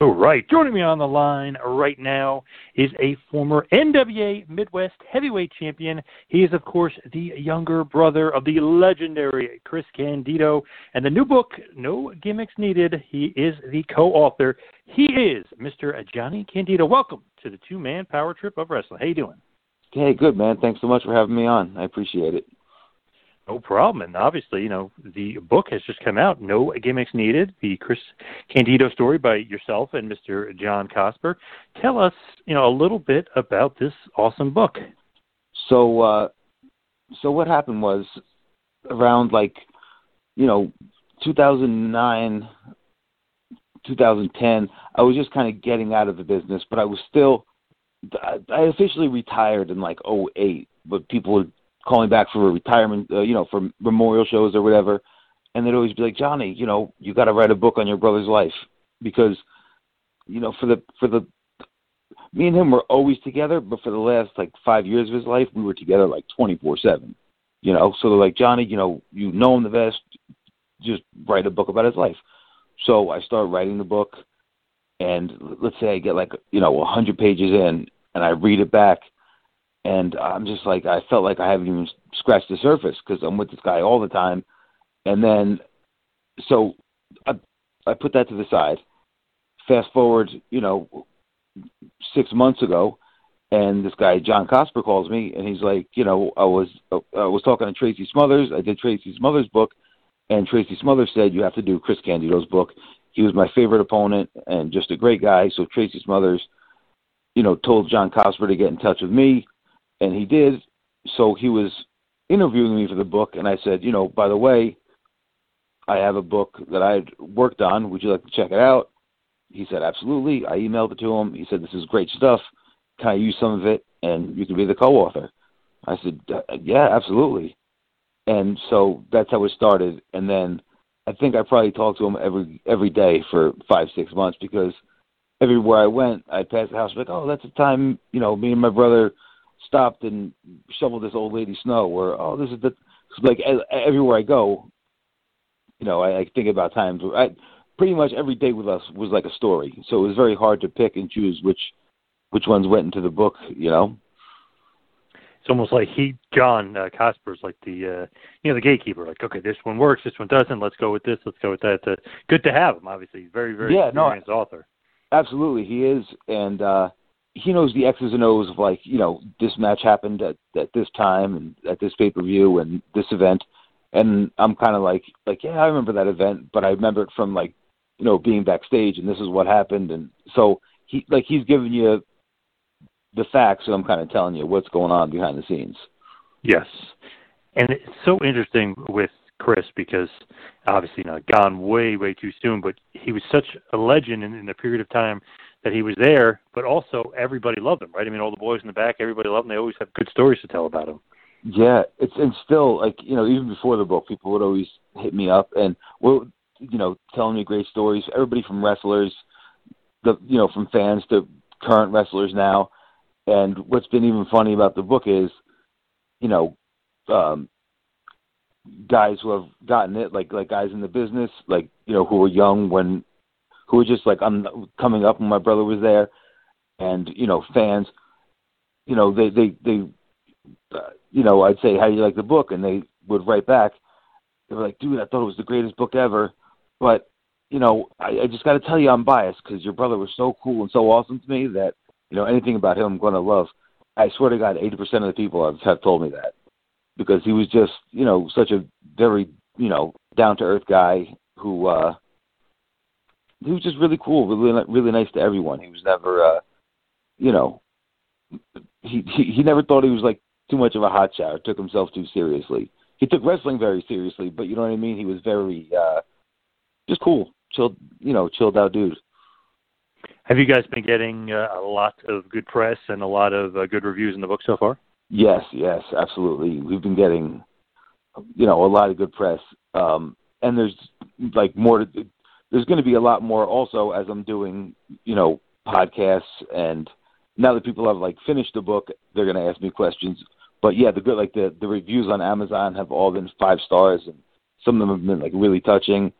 All right. Joining me on the line right now is a former NWA Midwest Heavyweight Champion. He is, of course, the younger brother of the legendary Chris Candido. And the new book, No Gimmicks Needed, he is the co author. He is Mr. Johnny Candido. Welcome to the two man power trip of wrestling. How you doing? Hey, good, man. Thanks so much for having me on. I appreciate it. No problem. And obviously, you know, the book has just come out, No Gimmicks Needed, the Chris Candido story by yourself and Mr. John Cosper. Tell us, you know, a little bit about this awesome book. So, uh, so what happened was around like, you know, 2009, 2010, I was just kind of getting out of the business, but I was still, I officially retired in like 08, but people would calling back for a retirement, uh, you know, for memorial shows or whatever, and they'd always be like, Johnny, you know, you got to write a book on your brother's life because, you know, for the for the me and him were always together, but for the last like five years of his life, we were together like twenty four seven. You know, so they're like, Johnny, you know, you know him the best, just write a book about his life. So I start writing the book, and let's say I get like you know a hundred pages in, and I read it back and I'm just like I felt like I haven't even scratched the surface because I'm with this guy all the time, and then so I I put that to the side. Fast forward, you know, six months ago, and this guy John Cosper calls me, and he's like, you know, I was I was talking to Tracy Smothers. I did Tracy Smothers' book, and Tracy Smothers said you have to do Chris Candido's book. He was my favorite opponent and just a great guy. So Tracy Smothers, you know, told John Cosper to get in touch with me and he did. So he was interviewing me for the book, and I said, you know, by the way, I have a book that I worked on. Would you like to check it out? He said, absolutely. I emailed it to him. He said, this is great stuff. Can I use some of it, and you can be the co-author? I said, uh, yeah, absolutely. And so that's how it started. And then I think I probably talked to him every every day for five, six months because everywhere I went, I'd pass the house like, oh, that's the time, you know, me and my brother – stopped and shoveled this old lady snow. Or oh, this is the like everywhere I go, you know, I, I think about times. Where I pretty much every day with us was like a story, so it was very hard to pick and choose which which ones went into the book. You know. It's almost like he, John uh, Cosper's like the, uh, you know, the gatekeeper. Like, okay, this one works, this one doesn't. Let's go with this. Let's go with that. Uh, good to have him. Obviously, He's very, very yeah, experienced no, author. Absolutely, he is, and uh, he knows the X's and O's of like, you know, this match happened at, at this time and at this pay per view and this event. And I'm kind of like, like, yeah, I remember that event, but I remember it from like, you know, being backstage and this is what happened. And so he, like, he's giving you the facts and I'm kind of telling you what's going on behind the scenes. Yes. And it's so interesting with Chris because obviously not gone way way too soon, but he was such a legend in, in the period of time that he was there. But also everybody loved him, right? I mean, all the boys in the back, everybody loved him. They always have good stories to tell about him. Yeah, it's and still like you know even before the book, people would always hit me up and well, you know, telling me great stories. Everybody from wrestlers, the you know from fans to current wrestlers now. And what's been even funny about the book is, you know, um, guys who have gotten it, like like guys in the business, like you know, who were young when, who were just like I'm coming up when my brother was there, and you know, fans, you know, they they they, uh, you know, I'd say how do you like the book, and they would write back, they were like, dude, I thought it was the greatest book ever, but you know, I, I just got to tell you, I'm biased because your brother was so cool and so awesome to me that you know anything about him I'm to love. I swear to God, 80% of the people have, have told me that. Because he was just, you know, such a very, you know, down to earth guy who uh he was just really cool, really really nice to everyone. He was never uh you know, he he, he never thought he was like too much of a hot shot or took himself too seriously. He took wrestling very seriously, but you know what I mean? He was very uh just cool, chilled, you know, chilled out dude. Have you guys been getting uh, a lot of good press and a lot of uh, good reviews in the book so far? Yes, yes, absolutely. We've been getting, you know, a lot of good press, um, and there's like more. To, there's going to be a lot more also as I'm doing, you know, podcasts, and now that people have like finished the book, they're going to ask me questions. But yeah, the good like the the reviews on Amazon have all been five stars, and some of them have been like really touching.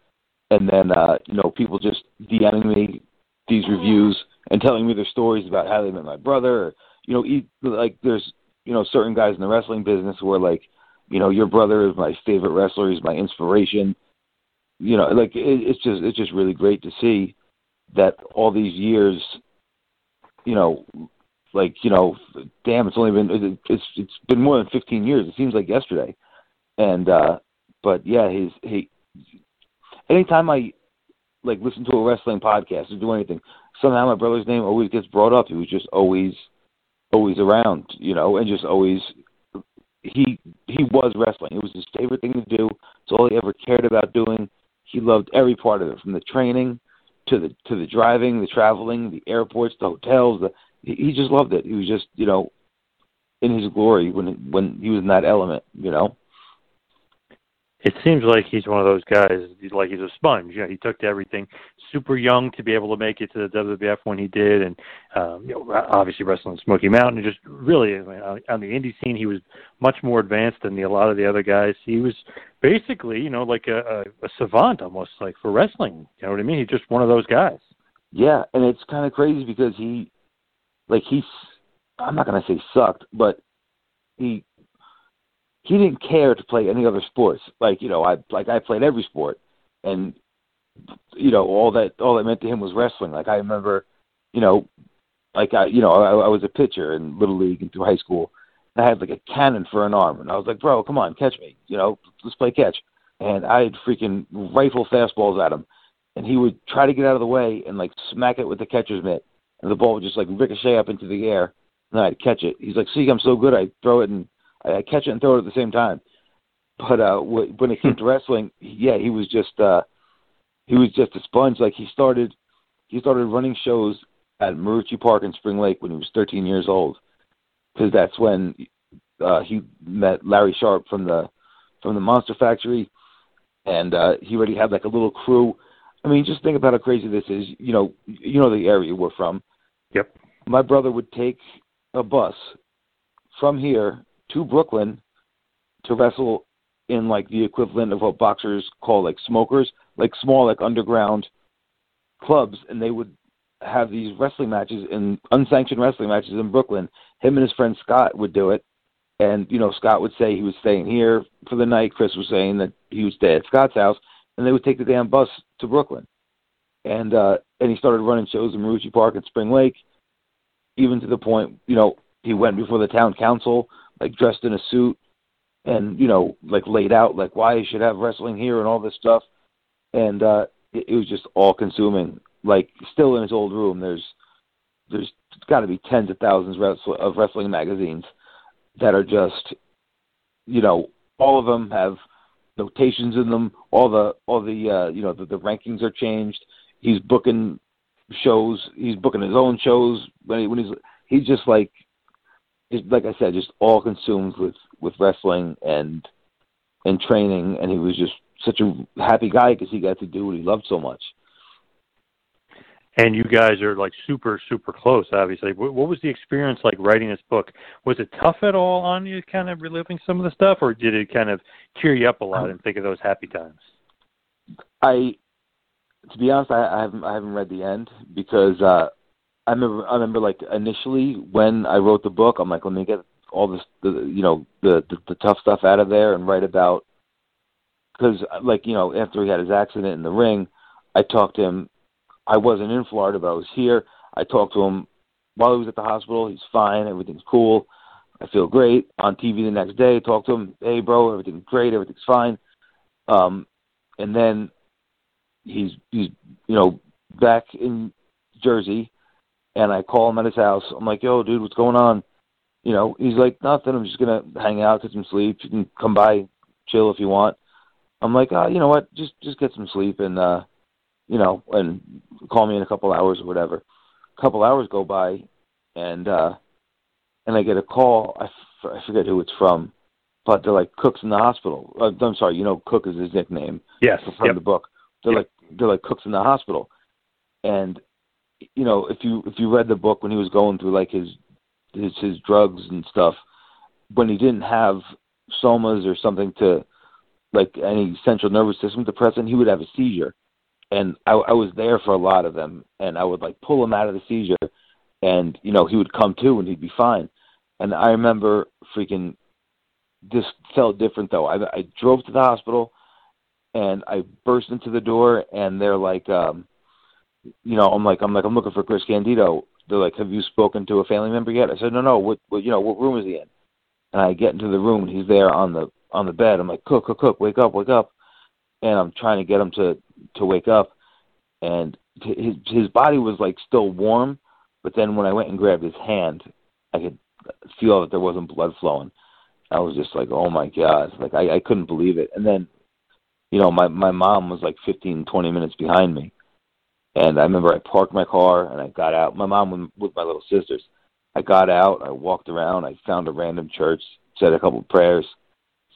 And then uh, you know, people just DMing me these reviews and telling me their stories about how they met my brother. Or, you know, like there's you know certain guys in the wrestling business who are like, you know, your brother is my favorite wrestler. He's my inspiration. You know, like it, it's just it's just really great to see that all these years, you know, like you know, damn, it's only been it's it's been more than 15 years. It seems like yesterday, and uh but yeah, he's he. Anytime I like listen to a wrestling podcast or do anything, somehow my brother's name always gets brought up. He was just always always around, you know, and just always he he was wrestling. It was his favorite thing to do. It's all he ever cared about doing. He loved every part of it, from the training to the to the driving, the traveling, the airports, the hotels. The, he, he just loved it. He was just you know in his glory when when he was in that element, you know it seems like he's one of those guys. He's like he's a sponge. You know, he took to everything. Super young to be able to make it to the WWF when he did, and um, you know, obviously wrestling Smoky Mountain. And just really I mean, on the indie scene, he was much more advanced than the, a lot of the other guys. He was basically, you know, like a, a, a savant almost, like for wrestling. You know what I mean? He's just one of those guys. Yeah, and it's kind of crazy because he, like he's, I'm not gonna say sucked, but he he didn't care to play any other sports. Like you know, I like I played every sport, and you know all that all that meant to him was wrestling. Like I remember, you know, like I you know I, I was a pitcher in little league and through high school. And I had like a cannon for an arm, and I was like, bro, come on, catch me. You know, let's play catch. And I'd freaking rifle fastballs at him, and he would try to get out of the way and like smack it with the catcher's mitt, and the ball would just like ricochet up into the air, and I'd catch it. He's like, see, I'm so good, I throw it and I catch it and throw it at the same time. But uh, when it came to wrestling, yeah, he was just uh, he was just a sponge. Like he started he started running shows at Marucci Park in Spring Lake when he was 13 years old, because that's when uh, he met Larry Sharpe from the from the Monster Factory, and uh, he already had like a little crew. I mean, just think about how crazy this is. You know, you know the area we're from. Yep. My brother would take a bus from here to Brooklyn to wrestle in like the equivalent of what boxers call like smokers, like small like underground clubs, and they would have these wrestling matches in unsanctioned wrestling matches in Brooklyn. Him and his friend Scott would do it, and you know Scott would say he was staying here for the night. Chris was saying that he would stay at Scott's house, and they would take the damn bus to Brooklyn. And uh and he started running shows in Marucci Park and Spring Lake, even to the point, you know, he went before the town council like dressed in a suit and you know like laid out like why you should have wrestling here and all this stuff and uh it, it was just all consuming like still in his old room there's there's got to be tens of thousands of wrestling magazines that are just you know all of them have notations in them. All the all the uh, you know the, the rankings are changed. He's booking shows. He's booking his own shows when he, when he's he's just like just, like I said, just all consumed with with wrestling and and training, and he was just such a happy guy because he got to do what he loved so much. And you guys are like super, super close. Obviously, what, what was the experience like writing this book? Was it tough at all on you, kind of reliving some of the stuff, or did it kind of cheer you up a lot and think of those happy times? I, to be honest, I, I haven't I haven't read the end because uh, I remember I remember like initially when I wrote the book, I'm like, let me get all this, the you know, the the, the tough stuff out of there and write about because like you know after he had his accident in the ring, I talked to him I wasn't in Florida, but I was here. I talked to him while he was at the hospital. He's fine. Everything's cool. I feel great. On TV the next day, talk to him. Hey, bro, everything's great. Everything's fine. Um, and then he's he's you know back in Jersey, and I call him at his house. I'm like, yo, dude, what's going on? You know, he's like, nothing. I'm just gonna hang out, get some sleep. You can come by, chill if you want. I'm like, oh, you know what? Just just get some sleep and uh you know, and call me in a couple hours or whatever. A couple hours go by, and uh, and I get a call. I, f- I forget who it's from, but they're like Cook's in the hospital. Uh, I'm sorry, you know, Cook is his nickname. Yes, from yep. the book. They're Yep. like they're like Cook's in the hospital, and you know, if you if you read the book when he was going through like his his his drugs and stuff, when he didn't have somas or something to like any central nervous system depressant, he would have a seizure and I, I was there for a lot of them, and I would like pull him out of the seizure, and you know he would come to and he'd be fine. And I remember freaking this felt different though. I, I drove to the hospital, and I burst into the door, and they're like, um, you know, I'm like, I'm like, I'm looking for Chris Candido. They're like, have you spoken to a family member yet? I said, no, no. What, what, you know, what room is he in? And I get into the room, and he's there on the on the bed. I'm like, cook, cook, cook, wake up, wake up. And I'm trying to get him to to wake up, and his his body was like still warm, but then when I went and grabbed his hand, I could feel that there wasn't blood flowing. I was just like, oh my god, like I, I couldn't believe it. And then, you know, my my mom was like fifteen, twenty minutes behind me, and I remember I parked my car and I got out. My mom was with my little sisters. I got out, I walked around, I found a random church, said a couple of prayers,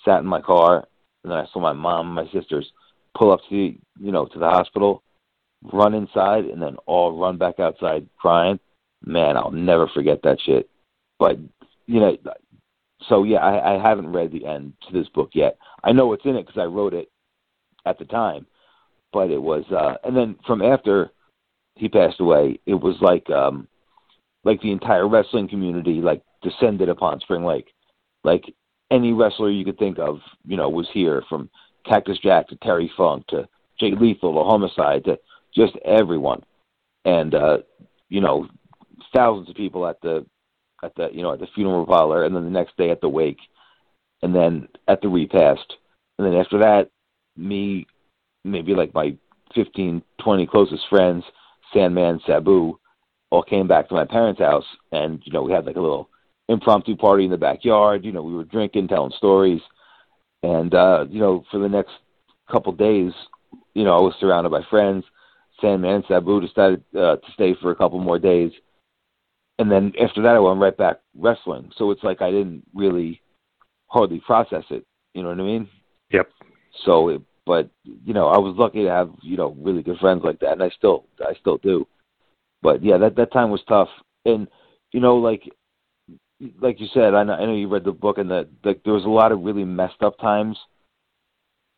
sat in my car, and then I saw my mom and my sisters pull up to the you know to the hospital, run inside, and then all run back outside crying. Man, I'll never forget that shit. But you know, so yeah, I, I haven't read the end to this book yet. I know what's in it because I wrote it at the time, but it was uh and then from after he passed away, it was like um like the entire wrestling community like descended upon Spring Lake. Like any wrestler you could think of, you know, was here from Cactus Jack to Terry Funk to Jay Lethal to Homicide to just everyone, and uh, you know, thousands of people at the at the you know at the funeral parlor, and then the next day at the wake, and then at the repast, and then after that, me, maybe like my 15, 20 closest friends, Sandman, Sabu, all came back to my parents' house, and you know we had like a little impromptu party in the backyard. You know we were drinking, telling stories and uh, you know, for the next couple days, you know, I was surrounded by friends. Sandman and Sabu decided uh, to stay for a couple more days, and then after that, I went right back wrestling. So it's like I didn't really hardly process it. You know what I mean? Yep. So, it, but you know, I was lucky to have you know really good friends like that, and I still I still do. But yeah, that that time was tough, and you know, like like you said, I know, I know you read the book, and that like there was a lot of really messed up times.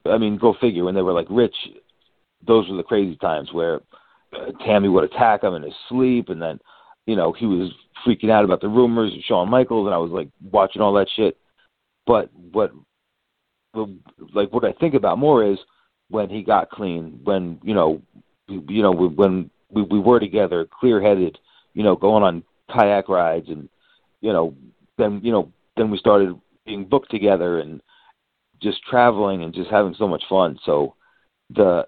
I mean, go figure. When they were like rich, those were the crazy times where uh, Tammy would attack him in his sleep, and then you know he was freaking out about the rumors of Shawn Michaels, and I was like watching all that shit. But what, like, what I think about more is when he got clean, when you know, you know, when we we were together, clear headed, you know, going on kayak rides and you know, then you know, then we started being booked together and just traveling and just having so much fun. So the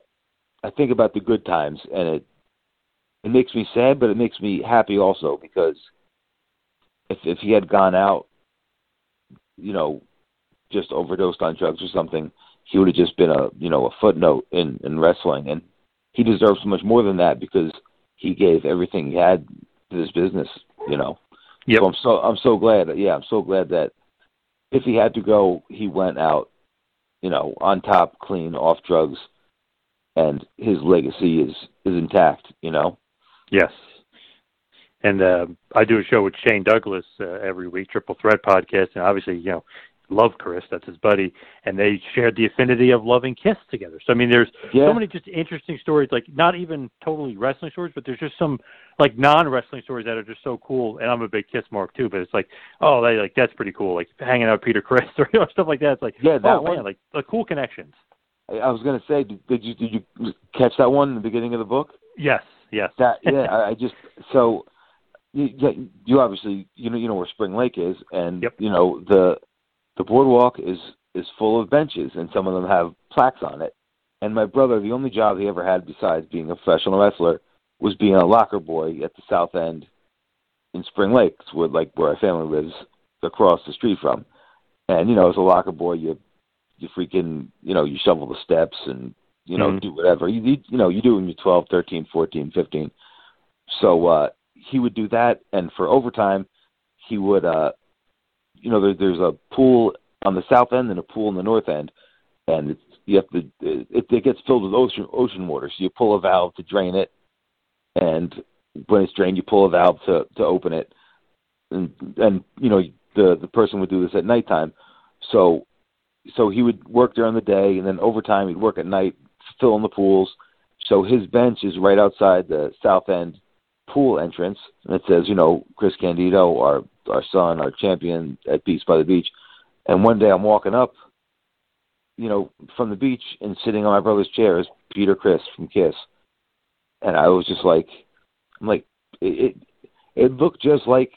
I think about the good times and it it makes me sad, but it makes me happy also because if if he had gone out, you know, just overdosed on drugs or something, he would have just been a you know a footnote in in wrestling, and he deserves so much more than that because he gave everything he had to this business. You know. Yep. So I'm so I'm so glad. That, Yeah, I'm so glad that if he had to go, he went out, you know, on top, clean, off drugs, and his legacy is is intact. You know. Yes. And uh, I do a show with Shane Douglas uh, every week, Triple Threat podcast, and obviously, you know, love Chris, that's his buddy, and they shared the affinity of loving Kiss together. So I mean, there's Yeah. so many just interesting stories, like not even totally wrestling stories, but there's just some like non-wrestling stories that are just so cool. And I'm a big Kiss mark too, but it's like, oh, they like that's pretty cool, like hanging out with Peter Criss or you know, stuff like that. It's like, Yeah, that oh one- man, like the cool connections. I, was gonna say, did, did you did you catch that one in the beginning of the book? Yes, yes. That yeah, I, I just so you, you obviously you know you know where Spring Lake is, and you know the the boardwalk is is full of benches, and some of them have plaques on it. And my brother, the only job he ever had besides being a professional wrestler, was being a locker boy at the South End in Spring Lakes, where like where our family lives across the street from. And you know, as a locker boy, you you freaking you know you shovel the steps and you know Mhm. do whatever you you, you know you do when you're 12, 13, 14, 15. So uh he would do that, and for overtime, he would uh you know there, there's a pool on the south end and a pool on the north end, and it's, you have to it, it gets filled with ocean ocean water, so you pull a valve to drain it, and when it's drained, you pull a valve to to open it, and and you know the the person would do this at nighttime, so so he would work during the day, and then overtime he'd work at night, filling the pools. So his bench is right outside the south end pool entrance, and it says, you know, Chris Candido, our our son, our champion at Beast by the Beach. And one day I'm walking up, you know, from the beach, and sitting on my brother's chair is Peter Criss from Kiss, and I was just like, I'm like, it it, it looked just like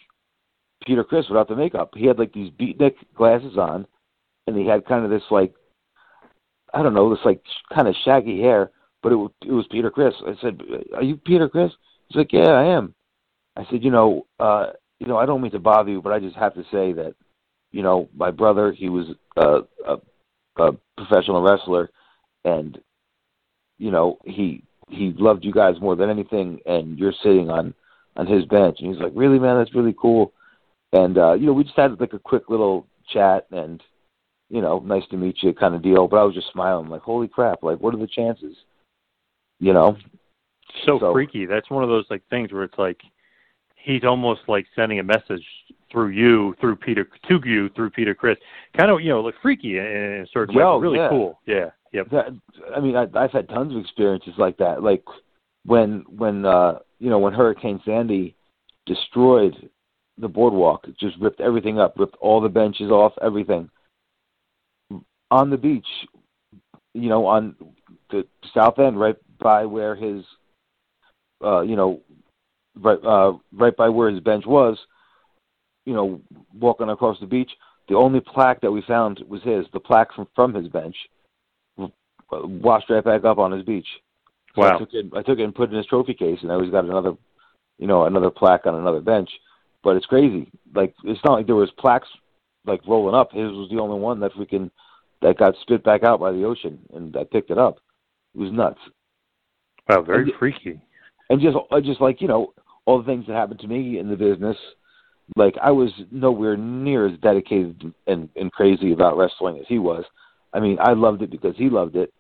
Peter Criss without the makeup. He had like these beatnik glasses on, and he had kind of this like, I don't know, this like kind of shaggy hair, but it it was Peter Criss. I said, "Are you Peter Criss?" He's like, "Yeah, I am." I said, "You know, uh, you know, I don't mean to bother you, but I just have to say that, you know, my brother, he was uh, a a professional wrestler, and you know, he he loved you guys more than anything, and you're sitting on on his bench." And he's like, "Really, man? That's really cool." And uh, you know, we just had like a quick little chat, and you know, nice to meet you kind of deal. But I was just smiling, like, "Holy crap! Like, what are the chances?" You know. So, So- freaky. That's one of those like things where it's like he's almost like sending a message through you, through Peter, to you through Peter Criss. Kind of, you know, like freaky in, in a certain way. Yo, but really yeah. cool. Yeah. Yep. That, I mean, I, I've had tons of experiences like that. Like when when uh you know when Hurricane Sandy destroyed the boardwalk, it just ripped everything up, ripped all the benches off, everything. On the beach, you know, on the south end, right by where his, uh, you know, right uh right by where his bench was, you know, walking across the beach. The only plaque that we found was his. The plaque from from his bench washed right back up on his beach. So Wow. I took it. I took it and put it in his trophy case, and now he's got another, you know, another plaque on another bench. But it's crazy. Like it's not like there was plaques like rolling up. His was the only one that freaking that got spit back out by the ocean, and I picked it up. It was nuts. Wow, very And- freaky. And just, I just like you know, all the things that happened to me in the business. Like I was nowhere near as dedicated and and crazy about wrestling as he was. I mean, I loved it because he loved it,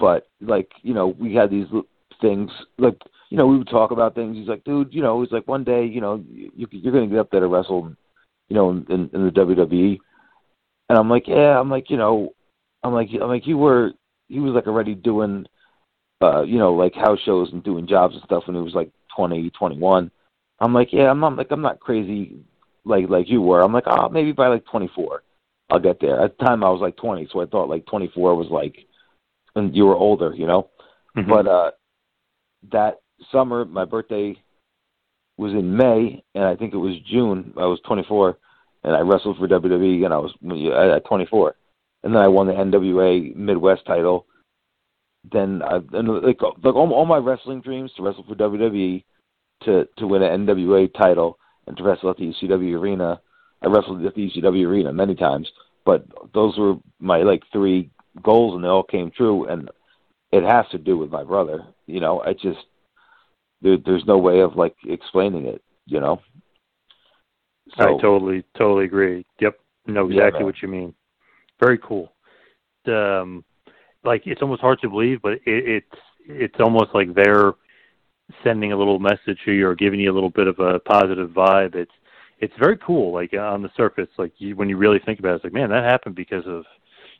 but like you know, we had these things like you know we would talk about things. He's like, dude, you know, he's like one day, you know, you, you're going to get up there to wrestle, you know, in, in, in the WWE, and I'm like, yeah, I'm like, you know, I'm like, I'm like, you were, he was like already doing, uh, you know, like house shows and doing jobs and stuff when he was like 20, 21. I'm like, yeah, I'm not like I'm not crazy like like you were. I'm like, oh, maybe by like 24, I'll get there. At the time, I was like 20, so I thought like 24 was like, and you were older, you know. Mhm. But uh, that summer, my birthday was in May, and I think it was June. I was 24, and I wrestled for WWE, and I was at 24, and then I won the NWA Midwest title. Then I, and like, like all, all my wrestling dreams to wrestle for WWE, to to win an NWA title, and to wrestle at the ECW arena. I wrestled at the ECW arena many times, but those were my like three goals and they all came true and it has to do with my brother. You know, I just there, there's no way of like explaining it. You know. So, I totally totally agree. Yep, know exactly yeah, what you mean. Very cool. Um, like it's almost hard to believe, but it, it's it's almost like they're sending a little message to you or giving you a little bit of a positive vibe. It's it's very cool. Like on the surface, like you, when you really think about it, it's like man, that happened because of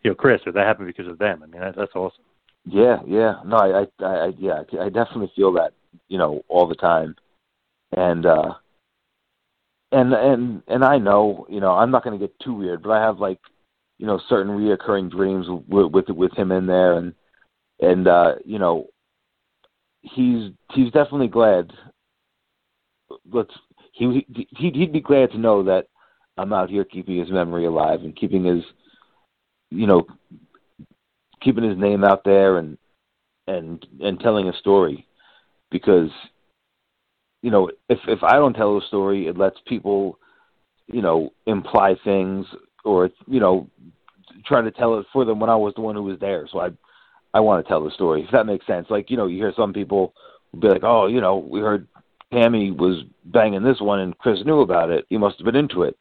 you know Chris, or that happened because of them. I mean, that, that's awesome. Yeah, yeah, no, I, I, I, yeah, I definitely feel that, you know, all the time, and uh, and and and I know, you know, I'm not going to get too weird, but I have like, you know, certain reoccurring dreams with with, with him in there, and and uh, you know, he's he's definitely glad. Let's he he'd, he'd be glad to know that I'm out here keeping his memory alive and keeping his, you know, keeping his name out there and and and telling a story because you know if if I don't tell a story it lets people you know imply things or you know trying to tell it for them when I was the one who was there so I I want to tell the story if that makes sense like you know you hear some people be like oh you know we heard Tammy was banging this one and Chris knew about it he must have been into it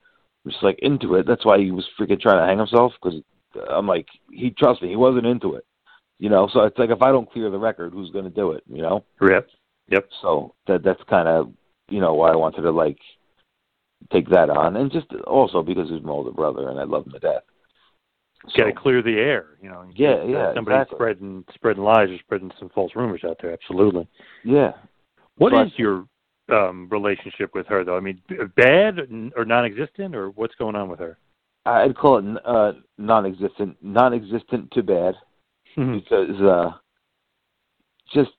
I'm just like into it that's why he was freaking trying to hang himself because I'm like, he trust me, he wasn't into it. You know, so it's like if I don't clear the record, who's going to do it? You know. Yep. Yep. So that that's kind of you know why I wanted to like take that on, and just also because he's my older brother and I love him to death. So, Got to clear the air, you know. Yeah, yeah. Somebody exactly. spreading spreading lies or spreading some false rumors out there. Absolutely. Yeah. What but, is your um relationship with her, though? I mean, bad or non-existent, or what's going on with her? I'd call it uh, non-existent, non-existent to bad, Mm-hmm. because uh, just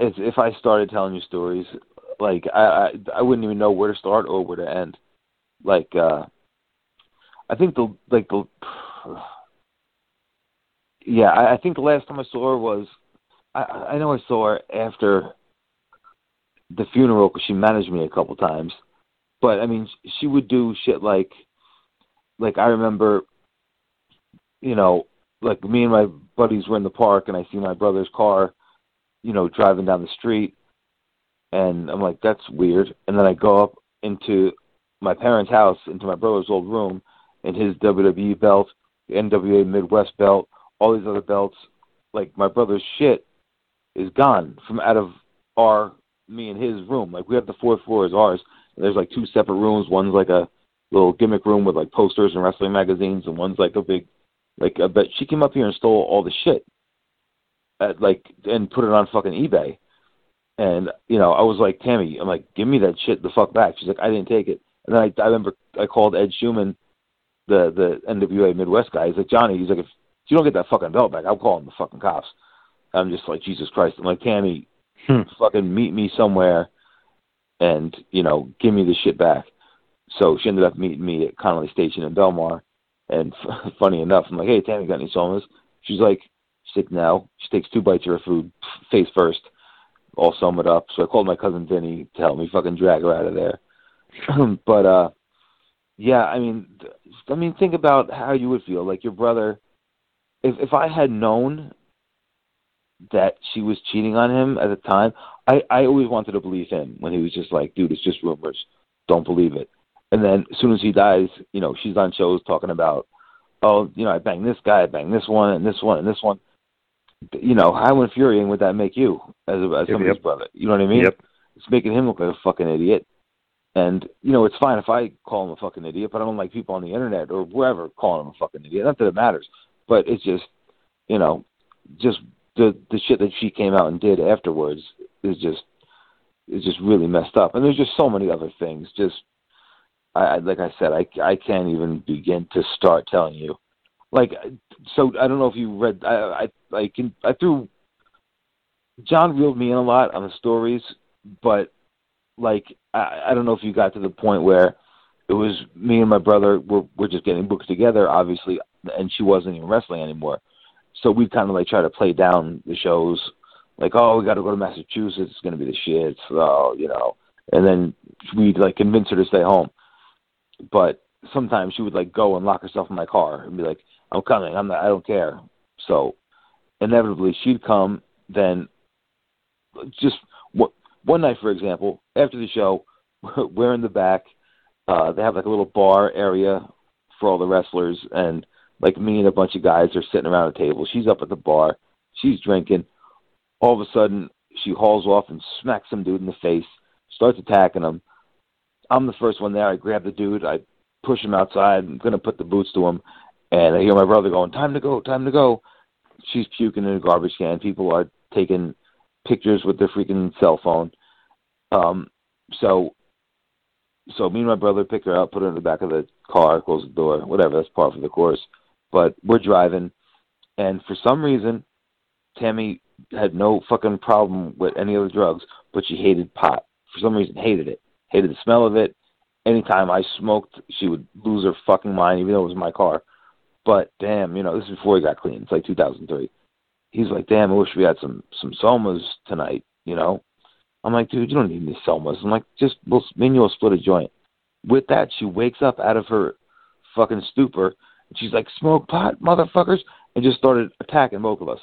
as if I started telling you stories, like I, I I wouldn't even know where to start or where to end. Like uh, I think the like the yeah, I, I think the last time I saw her was I I know I saw her after the funeral because she managed me a couple times, but I mean she would do shit like like I remember, you know, like me and my buddies were in the park and I see my brother's car, you know, driving down the street and I'm like, that's weird. And then I go up into my parents' house, into my brother's old room, and his WWE belt, the NWA Midwest belt, all these other belts, like my brother's shit is gone from out of our me and his room. Like we have the fourth floor is ours. And there's like two separate rooms. One's like a little gimmick room with like posters and wrestling magazines, and one's like a big, like. But she came up here and stole all the shit, at, like, and put it on fucking eBay. And you know, I was like, Tammy, I'm like, give me that shit the fuck back. She's like, I didn't take it. And then I, I remember I called Ed Chuman, the the NWA Midwest guy. He's like, Johnny, he's like, if you don't get that fucking belt back, I'm calling the fucking cops. I'm just like, Jesus Christ. I'm like, Tammy, hmm. fucking meet me somewhere, and you know, give me the shit back. So she ended up meeting me at Connolly Station in Belmar. And f- funny enough, I'm like, hey, Tammy, got any somas? She's like, she's like, no. She takes two bites of her food, face first, all sum it up. So I called my cousin Vinny to help me fucking drag her out of there. but, uh, yeah, I mean, I mean, think about how you would feel. Like your brother, if if I had known that she was cheating on him at the time, I I always wanted to believe him when he was just like, dude, it's just rumors. Don't believe it. And then as soon as he dies, you know, she's on shows talking about, oh, you know, I banged this guy, I banged this one, and this one, and this one. You know, how infuriating would that make you as a, as somebody's yep. brother? You know what I mean? Yep. It's making him look like a fucking idiot. And you know, it's fine if I call him a fucking idiot, but I don't like people on the internet or wherever calling him a fucking idiot. Not that it matters, but it's just, you know, just the the shit that she came out and did afterwards is just is just really messed up. And there's just so many other things. Just I like I said, I I can't even begin to start telling you. Like, uh, so I don't know if you read. I I I can I threw. John reeled me in a lot on the stories, but like I I don't know if you got to the point where it was me and my brother were we're just getting books together, obviously, and she wasn't even wrestling anymore. So we kind of like try to play down the shows, like oh we got to go to Massachusetts, it's gonna be the shit, so you know, and then we'd like convince her to stay home but sometimes she would like go and lock herself in my car and be like, "I'm coming. I'm not. I don't care." So inevitably she'd come. Then just what, one night, for example, after the show, we're in the back. Uh, they have like a little bar area for all the wrestlers, and like me and a bunch of guys are sitting around a table. She's up at the bar. She's drinking. All of a sudden, she hauls off and smacks some dude in the face. Starts attacking him. I'm the first one there. I grab the dude. I push him outside. I'm gonna put the boots to him, and I hear my brother going, "Time to go, time to go." She's puking in a garbage can. People are taking pictures with their freaking cell phone. Um, so, so me and my brother pick her up, put her in the back of the car, close the door, whatever. That's part of the course. But we're driving, and for some reason, Tammy had no fucking problem with any of the drugs, but she hated pot. For some reason, hated it. Hated the smell of it. Anytime I smoked, she would lose her fucking mind, even though it was my car. But damn, you know, this is before he got clean. It's like 2003. He's like, damn, I wish we had some some somas tonight. You know, I'm like, dude, you don't need any somas. I'm like, just we'll me and you will split a joint. With that, she wakes up out of her fucking stupor and she's like, smoke pot, motherfuckers, and just started attacking both of us.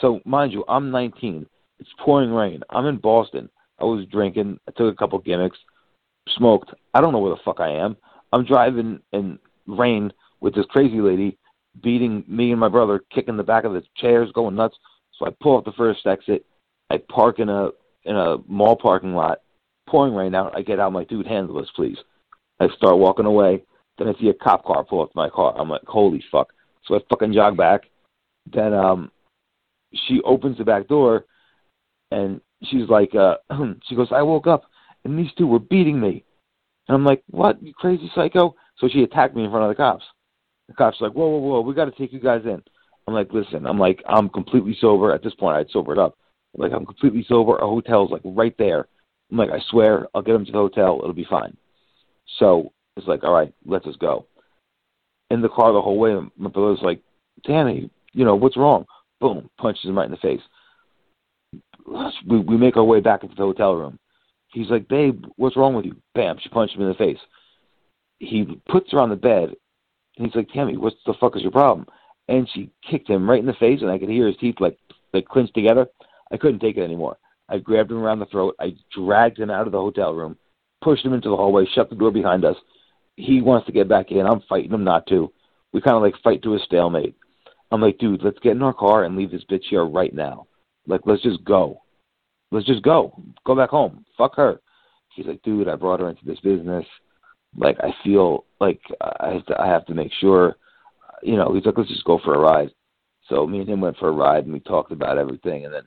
So mind you, I'm 19. It's pouring rain. I'm in Boston. I was drinking. I took a couple gimmicks, smoked. I don't know where the fuck I am. I'm driving in rain with this crazy lady beating me and my brother, kicking the back of the chairs, going nuts. So I pull up the first exit. I park in a in a mall parking lot, pouring rain out. I get out. my dude, handle this, please. I start walking away. Then I see a cop car pull up to my car. I'm like, holy fuck. So I fucking jog back. Then um, she opens the back door, and she's like, uh, she goes, I woke up, and these two were beating me. And I'm like, what, you crazy psycho? So she attacked me in front of the cops. The cops like, whoa, whoa, whoa, we got to take you guys in. I'm like, listen, I'm like, I'm completely sober. At this point, I'd sobered up. I'm like, I'm completely sober. Our hotel's like right there. I'm like, I swear, I'll get them to the hotel. It'll be fine. So it's like, all right, let's just go. In the car the whole way, my brother's like, Danny, you know, what's wrong? Boom, punches him right in the face. We, we make our way back into the hotel room. He's like, babe, what's wrong with you? Bam, she punched him in the face. He puts her on the bed, and he's like, Tammy, what the fuck is your problem? And she kicked him right in the face, and I could hear his teeth like like clenched together. I couldn't take it anymore. I grabbed him around the throat. I dragged him out of the hotel room, pushed him into the hallway, shut the door behind us. He wants to get back in. I'm fighting him not to. We kind of like fight to a stalemate. I'm like, dude, let's get in our car and leave this bitch here right now. Like, let's just go. Let's just go. Go back home. Fuck her. He's like, dude, I brought her into this business. Like, I feel like I have to, I have to make sure. You know, he's like, let's just go for a ride. So me and him went for a ride and we talked about everything. And then,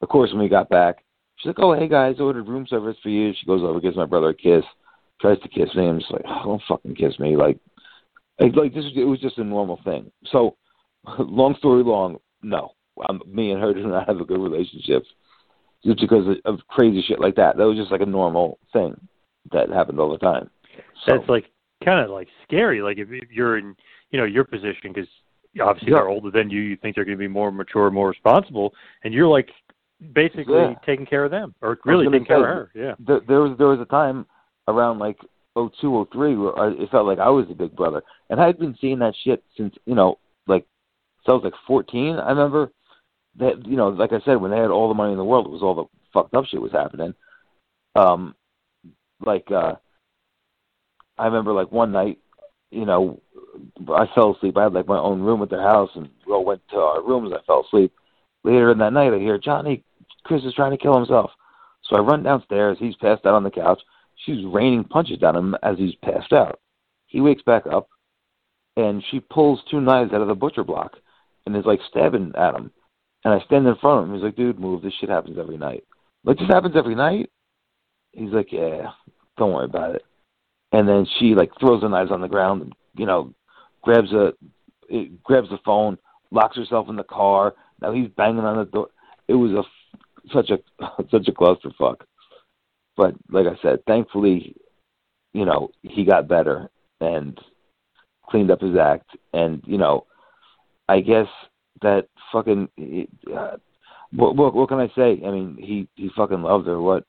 of course, when we got back, she's like, oh, hey guys, ordered room service for you. She goes over, gives my brother a kiss, tries to kiss me. I'm just like, oh, don't fucking kiss me. Like, like this, it was just a normal thing. So long story long, no, I'm, me and her do not have a good relationship just because of crazy shit like that. That was just like a normal thing that happened all the time. So, That's like kind of like scary. Like if if you're in, you know, your position because obviously yeah. they're older than you, you think they're going to be more mature, more responsible, and you're like basically yeah. taking care of them or really taking care of her. Yeah. There, there was there was a time around like oh two oh three where I, it felt like I was a big brother, and I had been seeing that shit since you know like so I was like 14. I remember that you know, like I said, when they had all the money in the world, it was all the fucked up shit was happening. Um, like uh, I remember like one night, you know, I fell asleep. I had like my own room at their house, and we all went to our rooms. I fell asleep. Later in that night, I hear Johnny, Chris is trying to kill himself. So I run downstairs. He's passed out on the couch. She's raining punches down him as he's passed out. He wakes back up, and she pulls two knives out of the butcher block and is like stabbing at him. And I stand in front of him. He's like, dude, move. This shit happens every night. Like, this happens every night? He's like, yeah, don't worry about it. And then she, like, throws the knives on the ground and, you know, grabs a, grabs the phone, locks herself in the car. Now he's banging on the door. It was a, such a, such a clusterfuck. But like I said, thankfully, you know, he got better and cleaned up his act. And, you know, I guess that fucking uh, what, what what can I say? I mean, he he fucking loved her. What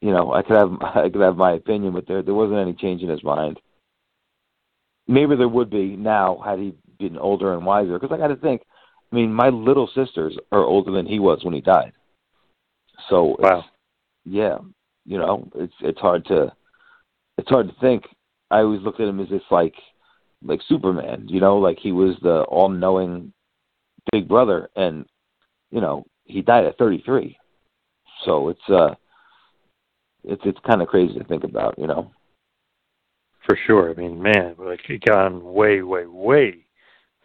you know, I could have I could have my opinion, but there there wasn't any change in his mind. Maybe there would be now had he been older and wiser. Because I got to think, I mean, my little sisters are older than he was when he died. So wow, it's, yeah, you know, it's it's hard to it's hard to think. I always looked at him as this like like Superman, you know, like he was the all knowing big brother and you know, he died at 33. So it's uh it's it's kind of crazy to think about, you know. For sure. I mean, man, like he gone way, way, way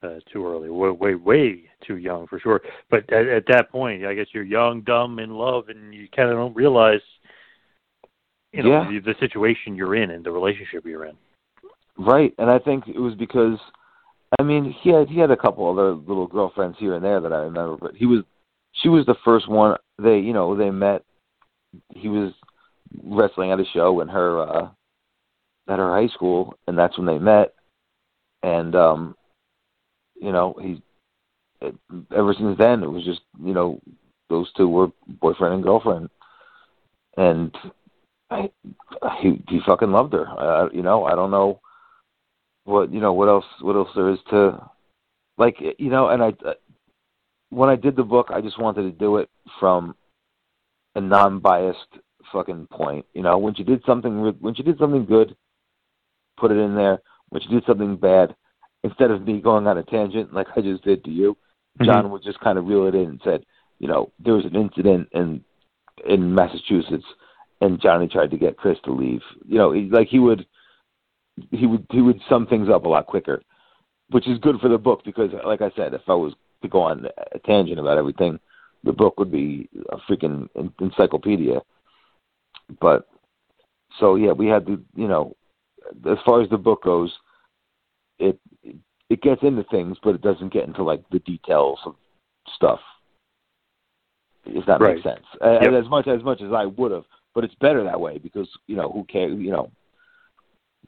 uh, too early, way, way, way too young for sure. But at, at that point, I guess you're young, dumb, in love, and you kind of don't realize, you know, Yeah. the, the situation you're in and the relationship you're in. Right, and I think it was because, I mean, he had he had a couple other little girlfriends here and there that I remember, but he was, she was the first one. They, you know, they met. He was wrestling at a show in her, uh at her high school, and that's when they met. And um, you know, he, it, ever since then, it was just you know, those two were boyfriend and girlfriend, and I, he he fucking loved her. Uh, you know, I don't know what you know what else what else there is to like you know and i uh, when i did the book i just wanted to do it from a non-biased fucking point. You know when you did something when you did something good put it in there. When you did something bad instead of me going on a tangent like i just did to you mm-hmm. john would just kind of reel it in and said you know there was an incident in in massachusetts and johnny tried to get chris to leave. You know he, like he would he would he would sum things up a lot quicker, which is good for the book because, like I said, if I was to go on a tangent about everything, the book would be a freaking encyclopedia. But so yeah, we had to you know, as far as the book goes, it it gets into things, but it doesn't get into like the details of stuff. If that makes sense, Yep. as much as much as I would have, but it's better that way because you know who cares, you know.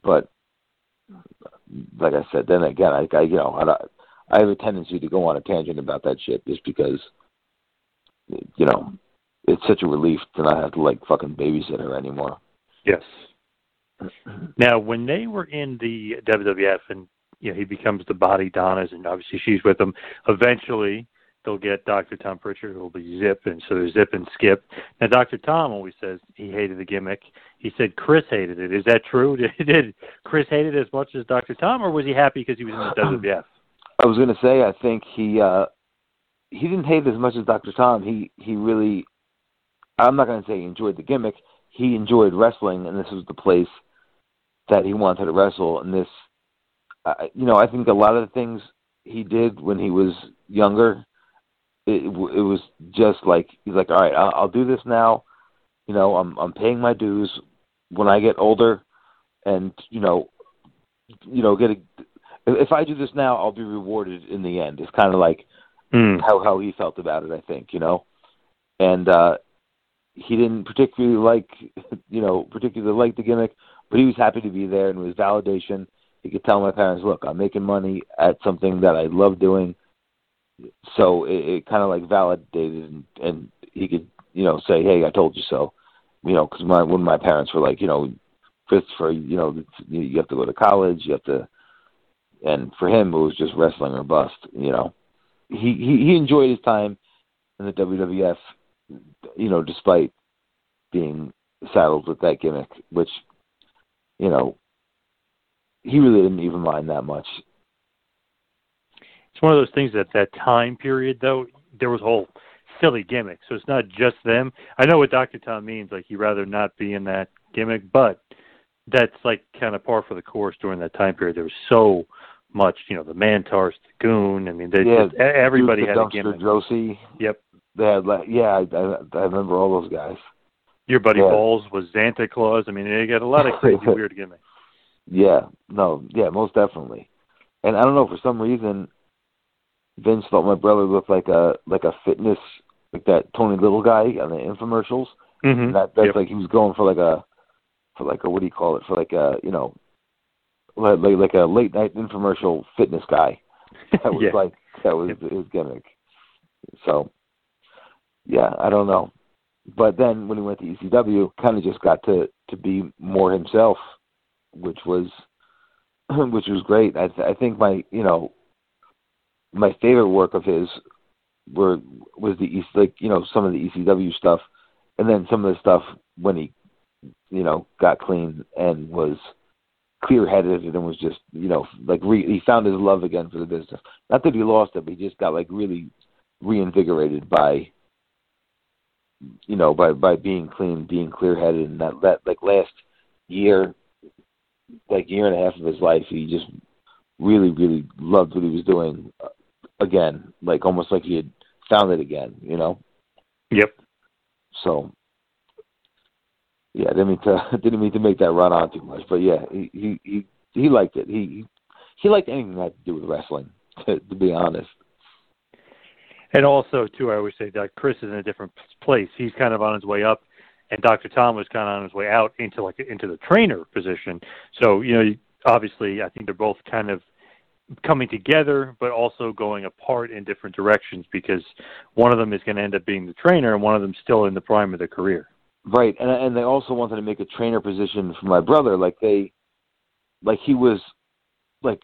But like I said, then again, I, I you know, I, I have a tendency to go on a tangent about that shit just because, you know, it's such a relief to not have to like fucking babysit her anymore. Yes. Now, when they were in the WWF and you know he becomes the Bodydonnas, and obviously she's with him. Eventually, they'll get Dr. Tom Pritchard, who'll be Zip, and so Zip and Skip. Now, Dr. Tom always says he hated the gimmick. He said Chris hated it. Is that true? Did, did Chris hate it as much as Dr. Tom, or was he happy because he was in the WWF? I was gonna say, I think he uh he didn't hate it as much as Dr. Tom. He he really, I'm not gonna say he enjoyed the gimmick. He enjoyed wrestling, and this was the place that he wanted to wrestle. And this, uh, you know, I think a lot of the things he did when he was younger, it, it was just like he's like, all right, I'll, I'll do this now. You know, I'm I'm paying my dues. When I get older, and you know, you know, get a, if I do this now, I'll be rewarded in the end. It's kind of like Hmm. how how he felt about it, I think, you know. And uh he didn't particularly like, you know, particularly like the gimmick, but he was happy to be there and it was validation. He could tell my parents, "Look, I'm making money at something that I love doing." So it, it kind of like validated, and, and he could, you know, say, "Hey, I told you so." You know, because my when my parents were like, you know, Christopher, you know, you have to go to college, you have to, and for him it was just wrestling or bust. You know, he he, he enjoyed his time in the WWF, you know, despite being saddled with that gimmick, which, you know, he really didn't even mind that much. It's one of those things that that time period though there was a whole silly gimmick, so it's not just them. I know what Doctor Tom means, like he'd rather not be in that gimmick, but that's like kind of par for the course during that time period. There was so much, you know, the Mantaurs, the Goon. I mean, they yeah, just, everybody Duke had a gimmick. Droese. Yep. They had like, yeah, I, I I remember all those guys. Your buddy Yeah. Balls was Santa Claus. I mean, they got a lot of crazy, weird gimmicks. Yeah, no, yeah, most definitely. And I don't know for some reason, Vince thought my brother looked like a like a fitness like that Tony Little guy on the infomercials. Mhm. That that's Yep. like he was going for like a for like a what do you call it for like a you know like like, like a late night infomercial fitness guy. That was Yeah. like that was his gimmick. So yeah, I don't know. But then when he went to ECW, kind of just got to to be more himself, which was which was great. I th- I think my you know my favorite work of his were was the East like you know some of the ECW stuff, and then some of the stuff when he you know got clean and was clear headed and was just you know like re- he found his love again for the business. Not that he lost it, but he just got like really reinvigorated by you know by by being clean, being clear headed, and that that like last year, like year and a half of his life, he just really really loved what he was doing uh, again, like almost like he had found it again, you know. Yep. So yeah, didn't mean to didn't mean to make that run on too much, but yeah, he he he, he liked it. He he liked anything that had to do with wrestling, to, to be honest. And also, too, I always say that Chris is in a different place. He's kind of on his way up, and Dr. Tom was kind of on his way out into like into the trainer position. So you know, obviously, I think they're both kind of coming together, but also going apart in different directions because one of them is going to end up being the trainer, and one of them still in the prime of their career. Right, and and they also wanted to make a trainer position for my brother. Like they, like he was, like,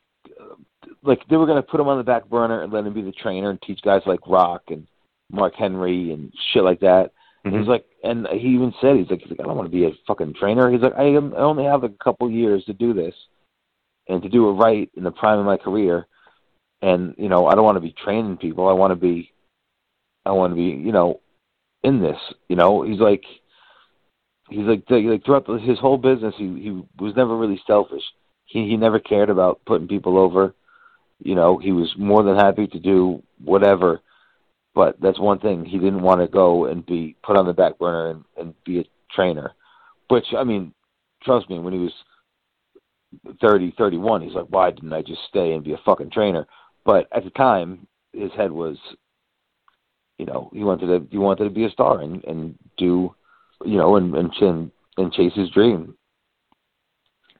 like they were going to put him on the back burner and let him be the trainer and teach guys like Rock and Mark Henry and shit like that. Mm-hmm. he's like, and he even said, he's like, he's like, I don't want to be a fucking trainer. He's like, I, am, I only have a couple years to do this, and to do it right in the prime of my career. And you know, I don't want to be training people. I want to be, I want to be, you know, in this. You know, he's like, he's like, like throughout the, his whole business, he he was never really selfish. He he never cared about putting people over. You know, he was more than happy to do whatever. But that's one thing he didn't want to go and be put on the back burner and, and be a trainer. Which I mean, trust me, when he was thirty, thirty-one, he's like, why didn't I just stay and be a fucking trainer? But at the time, his head was, you know, he wanted to he wanted to be a star and and do, you know, and and and, and chase his dream.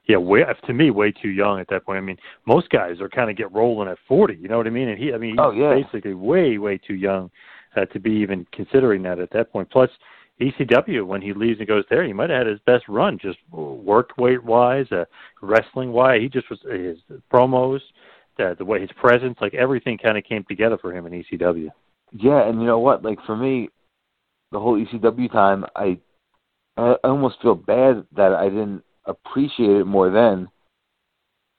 Yeah, way to me, way too young at that point. I mean, most guys are kind of get rolling at forty. You know what I mean? And he, I mean, he's Oh, yeah. basically way, way too young uh, to be even considering that at that point. Plus, ECW when he leaves and goes there, he might have had his best run, just work weight wise, uh, wrestling wise. He just was his promos, the the way his presence, like everything, kind of came together for him in ECW. Yeah, and you know what? Like for me, the whole ECW time, I I almost feel bad that I didn't appreciate it more then.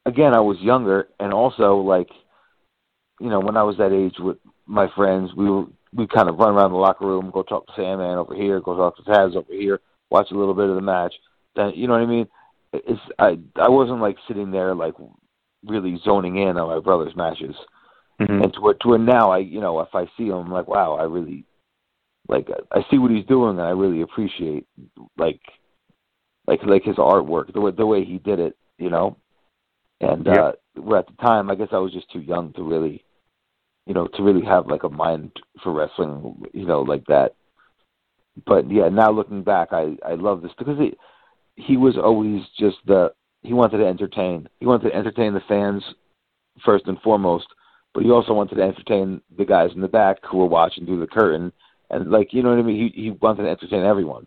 Again, I was younger, and also like, you know, when I was that age with my friends, we were we kind of run around the locker room, go talk to Sandman over here, go talk to Taz over here, watch a little bit of the match. Then you know what I mean? It's I I wasn't like sitting there like really zoning in on my brother's matches. Mm-hmm. And to where, to where now I, you know, if I see him, I'm like, wow, I really, like, I see what he's doing, and I really appreciate, like, like, like his artwork, the way the way he did it, you know. And Yep. uh where at the time, I guess I was just too young to really, you know, to really have like a mind for wrestling, you know, like that. But yeah, now looking back, I I love this because he he was always just the he wanted to entertain. He wanted to entertain the fans first and foremost, but he also wanted to entertain the guys in the back who were watching through the curtain, and like you know what I mean. He he wanted to entertain everyone.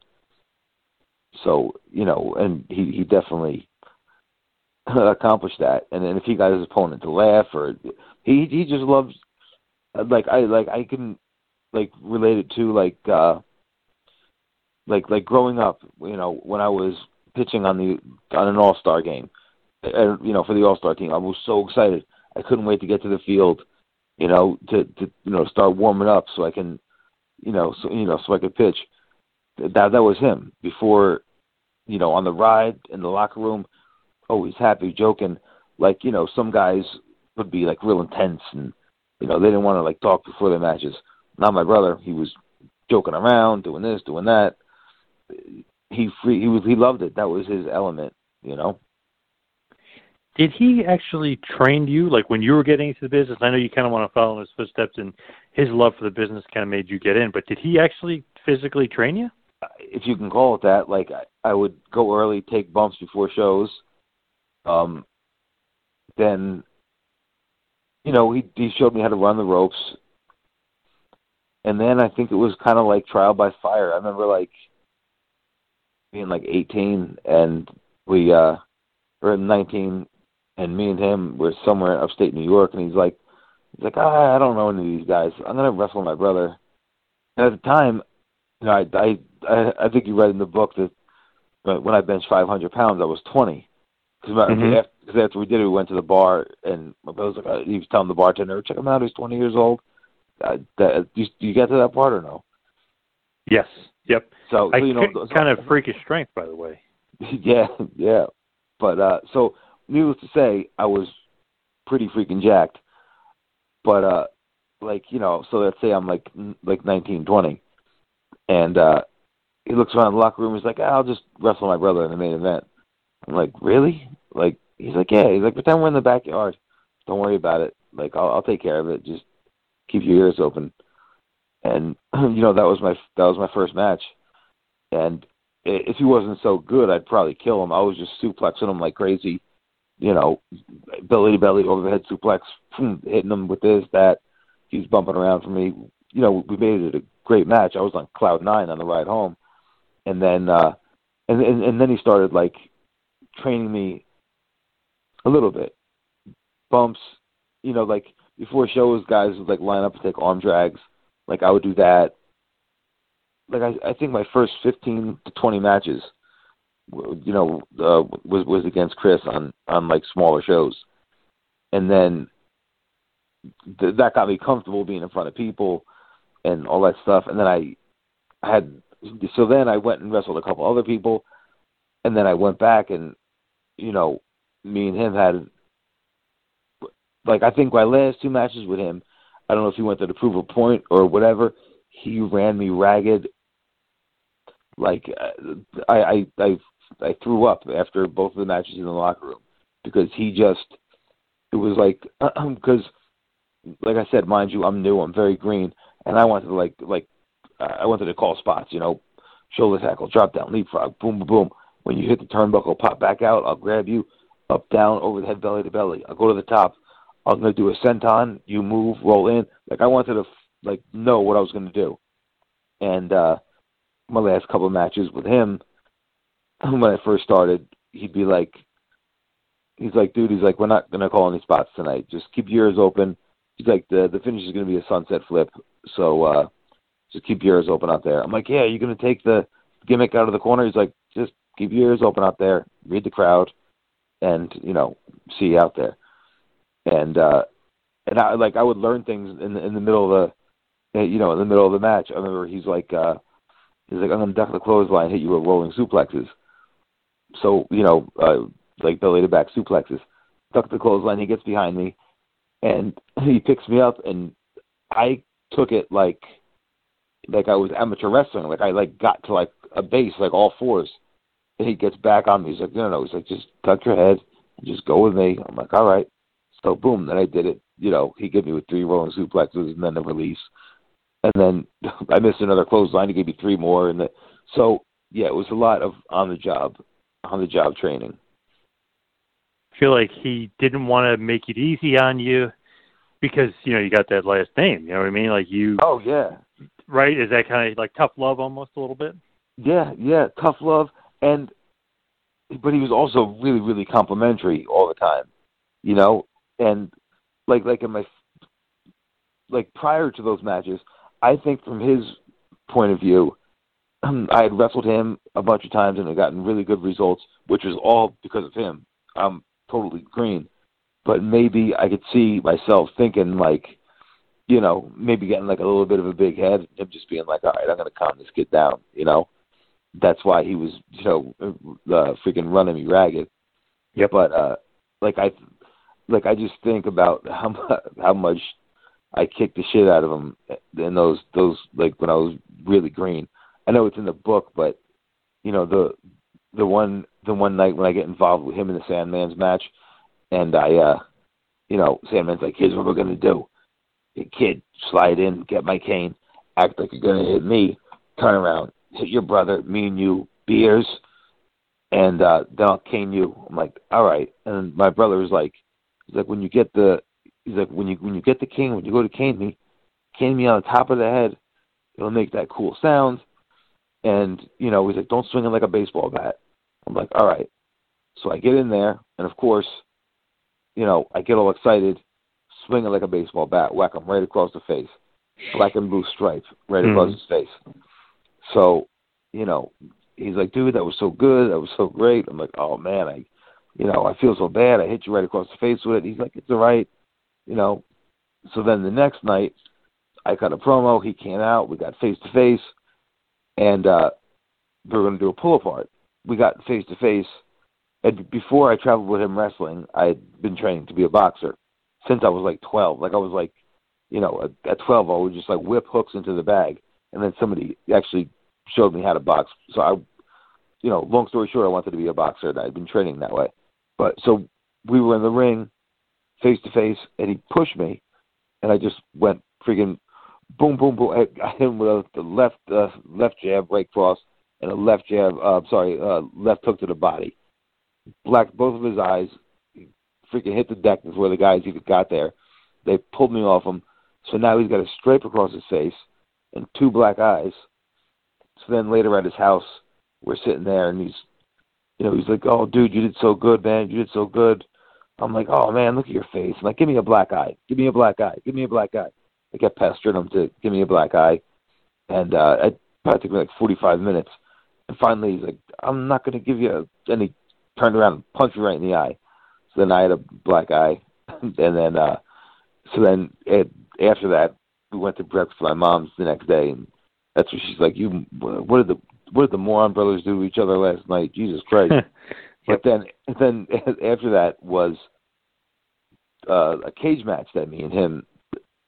So you know, and he he definitely accomplished that. And then if he got his opponent to laugh, or he he just loves like I like I can like relate it to like uh like like growing up, you know, when I was pitching on the on an All Star game, you know, for the All Star team, I was so excited. I couldn't wait to get to the field, you know, to to you know start warming up so I can, you know, so you know so I could pitch. That that was him before, you know, on the ride in the locker room, always happy, joking. Like you know, some guys would be like real intense and you know they didn't want to like talk before their matches. Not my brother. He was joking around, doing this, doing that. He free. He was. He loved it. That was his element. You know. Did he actually train you, like when you were getting into the business? I know you kind of want to follow in his footsteps, and his love for the business kind of made you get in. But did he actually physically train you? If you can call it that, like I, I would go early, take bumps before shows. Um, then, you know, he he showed me how to run the ropes, and then I think it was kind of like trial by fire. I remember like being like 18, and we uh were 19, and me and him were somewhere in upstate New York, and he's like, He's like, ah, I don't know any of these guys. I'm gonna wrestle my brother. And at the time, you know, I I I think you read in the book that when I benched 500 pounds, I was 20. Because mm-hmm. after, after we did it, we went to the bar, and my brother was like, he was telling the bartender, check him out, he's 20 years old. Uh, that, you, you get to that part or no? Yes. Yep. So, I so you know, kind of freakish strength, by the way. yeah, yeah. But uh so, needless to say, I was pretty freaking jacked. But uh like you know, so let's say I'm like like 19, 20, and uh he looks around the locker room. He's like, "I'll just wrestle my brother in the main event." I'm like, "Really?" Like he's like, "Yeah." He's like, "Pretend we're in the backyard. Don't worry about it. Like I'll, I'll take care of it. Just keep your ears open." And you know that was my that was my first match, and if he wasn't so good, I'd probably kill him. I was just suplexing him like crazy, you know, belly to belly, over overhead suplex, hitting him with this, that. He's bumping around for me. You know, we made it a great match. I was on cloud nine on the ride home, and then uh, and, and and then he started like training me a little bit, bumps. You know, like before shows, guys would like line up and take arm drags. Like I would do that. Like I, I think my first fifteen to twenty matches, you know, uh, was was against Chris on on like smaller shows, and then th- that got me comfortable being in front of people and all that stuff. And then I had so then I went and wrestled a couple other people, and then I went back and you know me and him had like I think my last two matches with him, I don't know if he went there to prove a point or whatever. He ran me ragged. Like I I I I threw up after both of the matches in the locker room because he just it was like because like I said, mind you, I'm new, I'm very green, and I wanted to like like I wanted to call spots, you know, shoulder tackle, drop down, leapfrog, boom, boom, boom. When you hit the turnbuckle, pop back out. I'll grab you up, down, over the head, belly to belly. I'll go to the top. I'm gonna do a senton. You move, roll in. Like I wanted to like know what I was gonna do. And uh my last couple of matches with him, when I first started, he'd be like, he's like, dude, he's like, we're not gonna call any spots tonight. Just keep your ears open. He's like, the the finish is gonna be a sunset flip. So uh just keep your ears open out there. I'm like, yeah, you're gonna take the gimmick out of the corner. He's like, just keep your ears open out there, read the crowd, and you know, see you out there. And uh, and I like I would learn things in the, in the middle of the, you know, in the middle of the match. I remember he's like, uh, he's like, I'm gonna duck the clothesline, hit you with rolling suplexes. So you know, uh, like belly to back suplexes. Duck the clothesline. He gets behind me, and he picks me up, and I took it like like I was amateur wrestling. Like I like got to like a base, like all fours. And he gets back on me. He's like, no, no. He's like, just tuck your head just go with me. I'm like, all right. So boom, then I did it. You know, he gave me with three rolling suplexes and then the release. And then I missed another clothesline. He gave me three more. And the, so yeah, it was a lot of on the job, on the job training. I feel like he didn't want to make it easy on you because you know you got that last name. You know what I mean? Like you. Oh yeah right? Is that kind of like tough love almost a little bit? Yeah, yeah, tough love, and but he was also really, really complimentary all the time, you know, and like like in my like prior to those matches, I think from his point of view, I had wrestled him a bunch of times and had gotten really good results, which was all because of him. I'm totally green, but maybe I could see myself thinking like you know, maybe getting like a little bit of a big head, him just being like, all right, I'm going to calm this kid down, you know. That's why he was, you know, uh, freaking running me ragged. Yep. But uh, like I, like I just think about how much, how much I kicked the shit out of him in those those like when I was really green. I know it's in the book, but you know the the one the one night when I get involved with him in the Sandman's match, and I, uh you know, Sandman's like, here's what we're gonna do kid, slide in, get my cane, act like you're gonna hit me, turn around, hit your brother, me and you, beers, and uh, then I'll cane you. I'm like, all right. And my brother was like, he's like, when you get the, he's like, when you when you get the cane, when you go to cane me, cane me on the top of the head, it'll make that cool sound. And you know, he's like, don't swing it like a baseball bat. I'm like, all right. So I get in there, and of course, you know, I get all excited swing it like a baseball bat, whack him right across the face, black and blue stripe right across Mhm. his face. So, you know, he's like, dude, that was so good, that was so great. I'm like, oh man, I, you know, I feel so bad. I hit you right across the face with it. He's like, it's all right, you know. So then the next night, I cut a promo. He came out. We got face to face, and uh we were going to do a pull apart. We got face to face, and before I traveled with him wrestling, I had been training to be a boxer since I was like 12. Like I was like, you know, at, at 12, I would just like whip hooks into the bag, and then somebody actually showed me how to box. So I, you know, long story short, I wanted to be a boxer, and I'd been training that way. But so we were in the ring, face to face, and he pushed me, and I just went freaking boom, boom, boom. I, I hit him with a, the left uh, left jab right cross and a left jab. Uh, sorry, uh, left hook to the body. Black both of his eyes. He freaking hit the deck before the guys even got there. They pulled me off him. So now he's got a stripe across his face and two black eyes. So then later at his house, we're sitting there and he's, you know, he's like, "Oh, dude, you did so good, man. You did so good." I'm like, "Oh man, look at your face." I'm like, "Give me a black eye. Give me a black eye. Give me a black eye." I kept pestering him to give me a black eye, and uh, it probably took me like 45 minutes. And finally, he's like, "I'm not going to give you." A, and he turned around and punched me right in the eye. So then I had a black eye, and then uh, so then it, after that, we went to breakfast with my mom's the next day, and that's what she's like. You, what did the what did the moron brothers do to each other last night? Jesus Christ! But then, then after that was uh, a cage match that me and him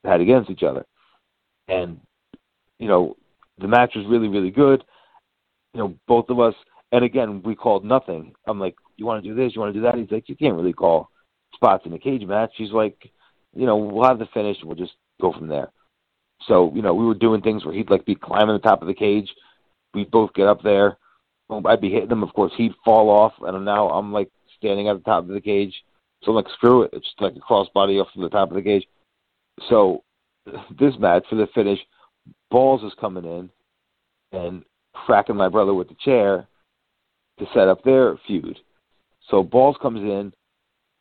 had against each other, and you know the match was really really good. You know, both of us, and again we called nothing. I'm like, you want to do this? You want to do that? He's like, you can't really call spots in a cage match. He's like, you know, we'll have the finish. and We'll just go from there. So you know, we were doing things where he'd like be climbing the top of the cage. We'd both get up there. I'd be hitting him. Of course, he'd fall off, and now I'm like standing at the top of the cage. So I'm like, screw it. It's just like a crossbody off to the top of the cage. So this match for the finish, Balls is coming in and cracking my brother with the chair to set up their feud. So Balls comes in,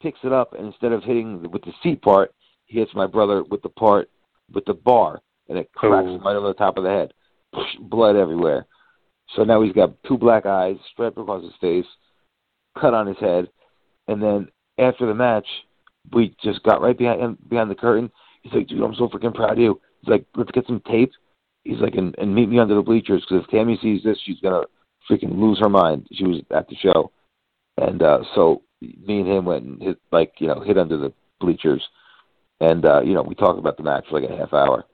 picks it up, and instead of hitting with the seat part, he hits my brother with the part with the bar, and it cracks Oh. right over the top of the head. Blood everywhere. So now he's got two black eyes, stripe across his face, cut on his head, and then after the match, we just got right behind behind the curtain. He's like, "Dude, I'm so freaking proud of you." He's like, "Let's get some tape." He's like, "And, and meet me under the bleachers because if Tammy sees this, she's gonna freaking lose her mind." She was at the show, and uh so me and him went and hit like you know hit under the bleachers, and uh, you know we talked about the match for like a half hour,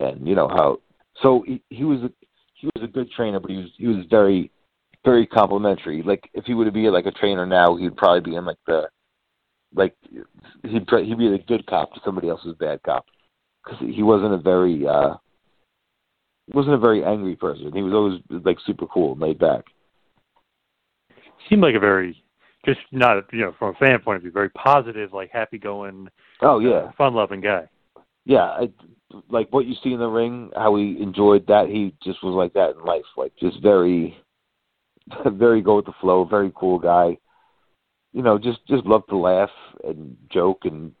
and you know how so he, he was a, he was a good trainer, but he was he was very very complimentary. Like if he would be like a trainer now, he'd probably be in like the like he'd he'd be the good cop to somebody else's bad cop because he wasn't a very uh wasn't a very angry person. He was always like super cool, and laid back. Seemed like a very just not you know from a fan point of view, very positive, like happy going, Oh yeah, uh, fun loving guy. yeah. I, like what you see in the ring, how he enjoyed that. He just was like that in life, like just very, very go with the flow, very cool guy. You know, just just loved to laugh and joke, and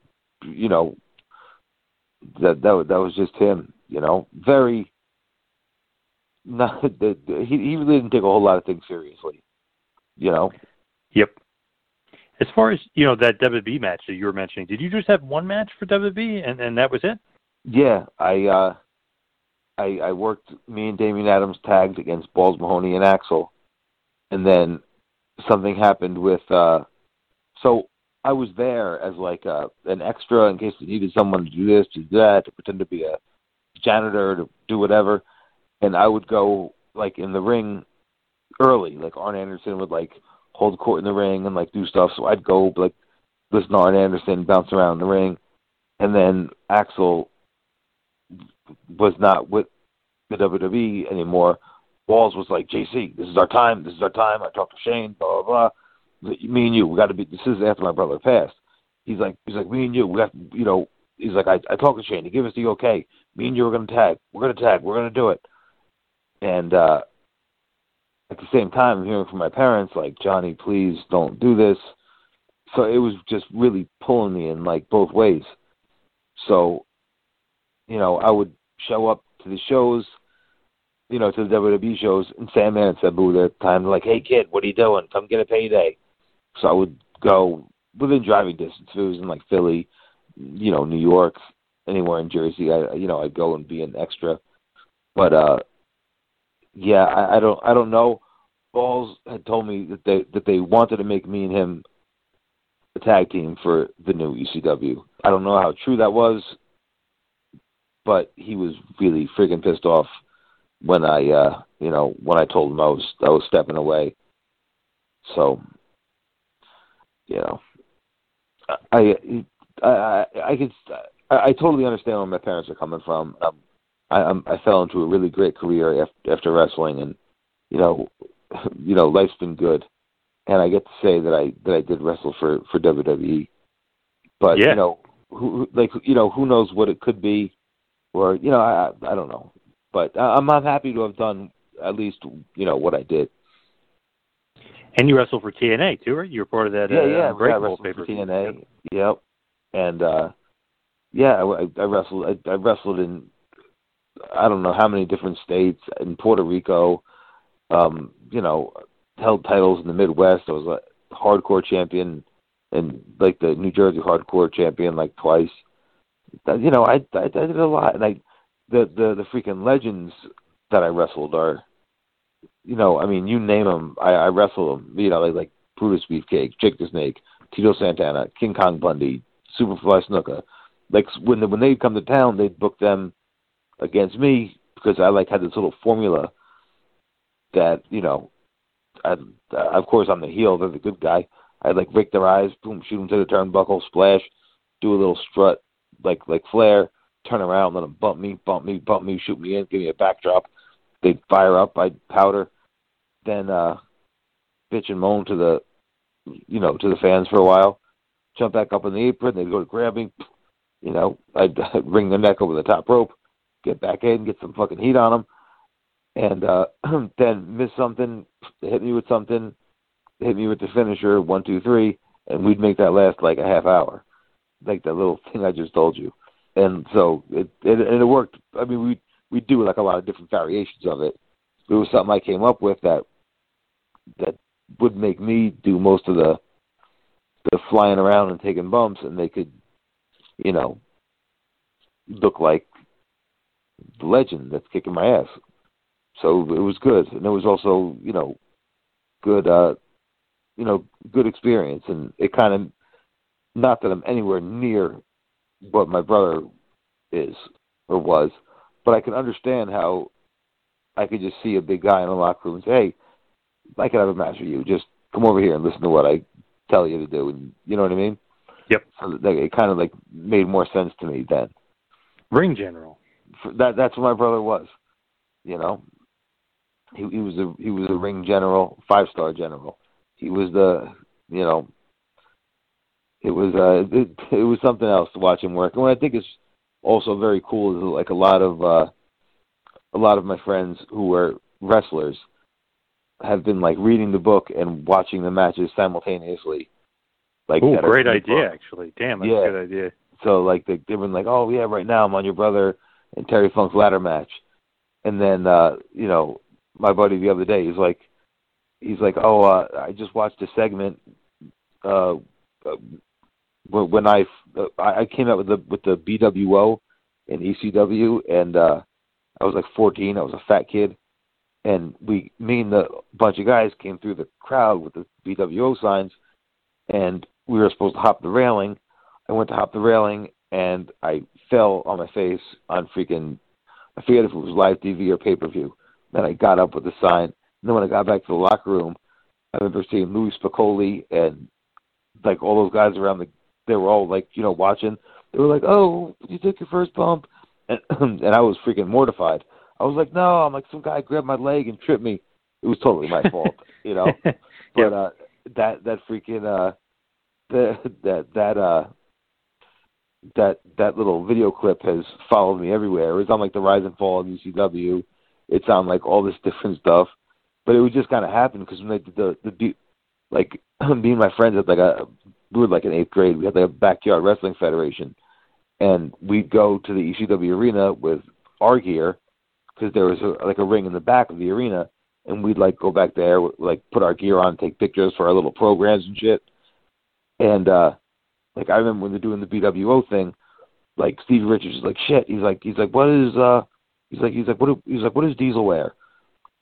you know, that that that was just him. You know, very. Not that he he really didn't take a whole lot of things seriously. You know, Yep. As far as you know, that WB match that you were mentioning, did you just have one match for WB, and and that was it? Yeah, I uh I I worked me and Damian Adams tagged against Balls Mahoney and Axl and then something happened with uh so I was there as like uh an extra in case they needed someone to do this, to do that, to pretend to be a janitor, to do whatever. And I would go like in the ring early. Like Arn Anderson would like hold court in the ring and like do stuff. So I'd go like listen to Arn Anderson bounce around the ring and then Axl was not with the WWE anymore. Balls was like, JC, this is our time. This is our time. I talked to Shane. Blah blah blah. Me and you, we got to be. This is after my brother passed. He's like, he's like, me and you, we got, you know. He's like, I, I talked to Shane. He gave us the okay. Me and you are to tag. We're to tag. We're to do it. And uh at the same time, I'm hearing from my parents like, Johnny, please don't do this. So it was just really pulling me in like both ways. So, you know, I would show up to the shows, you know, to the WWE shows, and Sandman and Sabu at the time, like, hey kid, what are you doing? Come get a payday. So I would go within driving distance. If it was in like Philly, you know, New York, anywhere in Jersey, I you know I'd go and be an extra. But uh, yeah, I, I don't I don't know. Balls had told me that they that they wanted to make me and him a tag team for the new ECW. I don't know how true that was, but he was really freaking pissed off when I uh you know when I told him I was I was stepping away. So you know I I I I could I, I totally understand where my parents are coming from. Um, I I'm, I fell into a really great career after after wrestling, and you know you know life's been good, and I get to say that I that I did wrestle for for WWE. But Yeah. you know who like you know who knows what it could be, or you know I I don't know. But I- I'm I'm happy to have done at least you know what I did. And you wrestled for TNA too, right? You were part of that. yeah, uh, yeah, I Unbreakable wrestled for. TNA. Yep, and uh yeah, I, I wrestled. I, I wrestled in I don't know how many different states in Puerto Rico. Um, you know, held titles in the Midwest. I was a hardcore champion and like the New Jersey hardcore champion like twice. You know, I, I I did a lot, and I the the the freaking legends that I wrestled are, you know, I mean, you name them, I, I wrestle them. You know, like like Brutus Beefcake, Jake the Snake, Tito Santana, King Kong Bundy, Superfly Snuka. Like when the, when they'd come to town, they'd book them against me because I like had this little formula that you know, I, of course I'm the heel, they're the good guy. I'd like rake their eyes, boom, shoot them to the turnbuckle, splash, do a little strut like like Flair, turn around, let them bump me, bump me, bump me, shoot me in, give me a backdrop. They'd fire up, I'd powder, then uh bitch and moan to the you know to the fans for a while, jump back up in the apron, they'd go to grab me, you know, I'd, I'd ring their neck over the top rope, get back in, get some fucking heat on them, and uh then miss something, hit me with something, hit me with the finisher, one, two, three, and we'd make that last like a half hour, like that little thing I just told you. And so it it, and it worked. I mean, we we do like a lot of different variations of it. It was something I came up with that that would make me do most of the the flying around and taking bumps, and they could, you know, look like legend that's kicking my ass. So it was good, and it was also, you know, good, uh, you know, good experience, and it kind of, not that I'm anywhere near what my brother is or was, but I can understand how I could just see a big guy in the locker room and say, "Hey, I could have a match with you. Just come over here and listen to what I tell you to do." And you know what I mean? Yep. So that, it kind of like made more sense to me then. Ring general. That that's what my brother was. You know, he he was a he was a ring general, five star general. He was the you know. It was uh it, it was something else to watch him work. And what I think is also very cool is like a lot of uh a lot of my friends who were wrestlers have been like reading the book and watching the matches simultaneously. Like that great idea, book. actually. Damn, that's Yeah. a good idea. So like they they've been like, oh yeah, right now I'm on your brother and Terry Funk's ladder match, and then uh, you know my buddy the other day he's like, he's like, oh uh, I just watched a segment uh, when uh, I I came out with the with the BWO and ECW and uh I was like 14, I was a fat kid, and we me and the bunch of guys came through the crowd with the BWO signs, and we were supposed to hop the railing. I went to hop the railing and I fell on my face on freaking I forget if it was live TV or pay per view. Then I got up with the sign. And then when I got back to the locker room, I remember seeing Louie Spicolli and like all those guys around the they were all like, you know, watching. They were like, Oh, you took your first bump and and I was freaking mortified. I was like, No, I'm like some guy grabbed my leg and tripped me. It was totally my fault, you know. But uh that that freaking uh the that that uh that that little video clip has followed me everywhere. It's on like the rise and fall of ECW. It's on like all this different stuff. But it would just kind of happen because when they did the the beat, like me and my friends had like a we were like in eighth grade. We had like a backyard wrestling federation, and we'd go to the ECW arena with our gear because there was a, like a ring in the back of the arena, and we'd like go back there, like put our gear on, take pictures for our little programs and shit. And uh like I remember when they're doing the BWO thing, like Steve Richards is like shit. He's like he's like what is uh he's like he's like what do, he's like what does Diesel wear?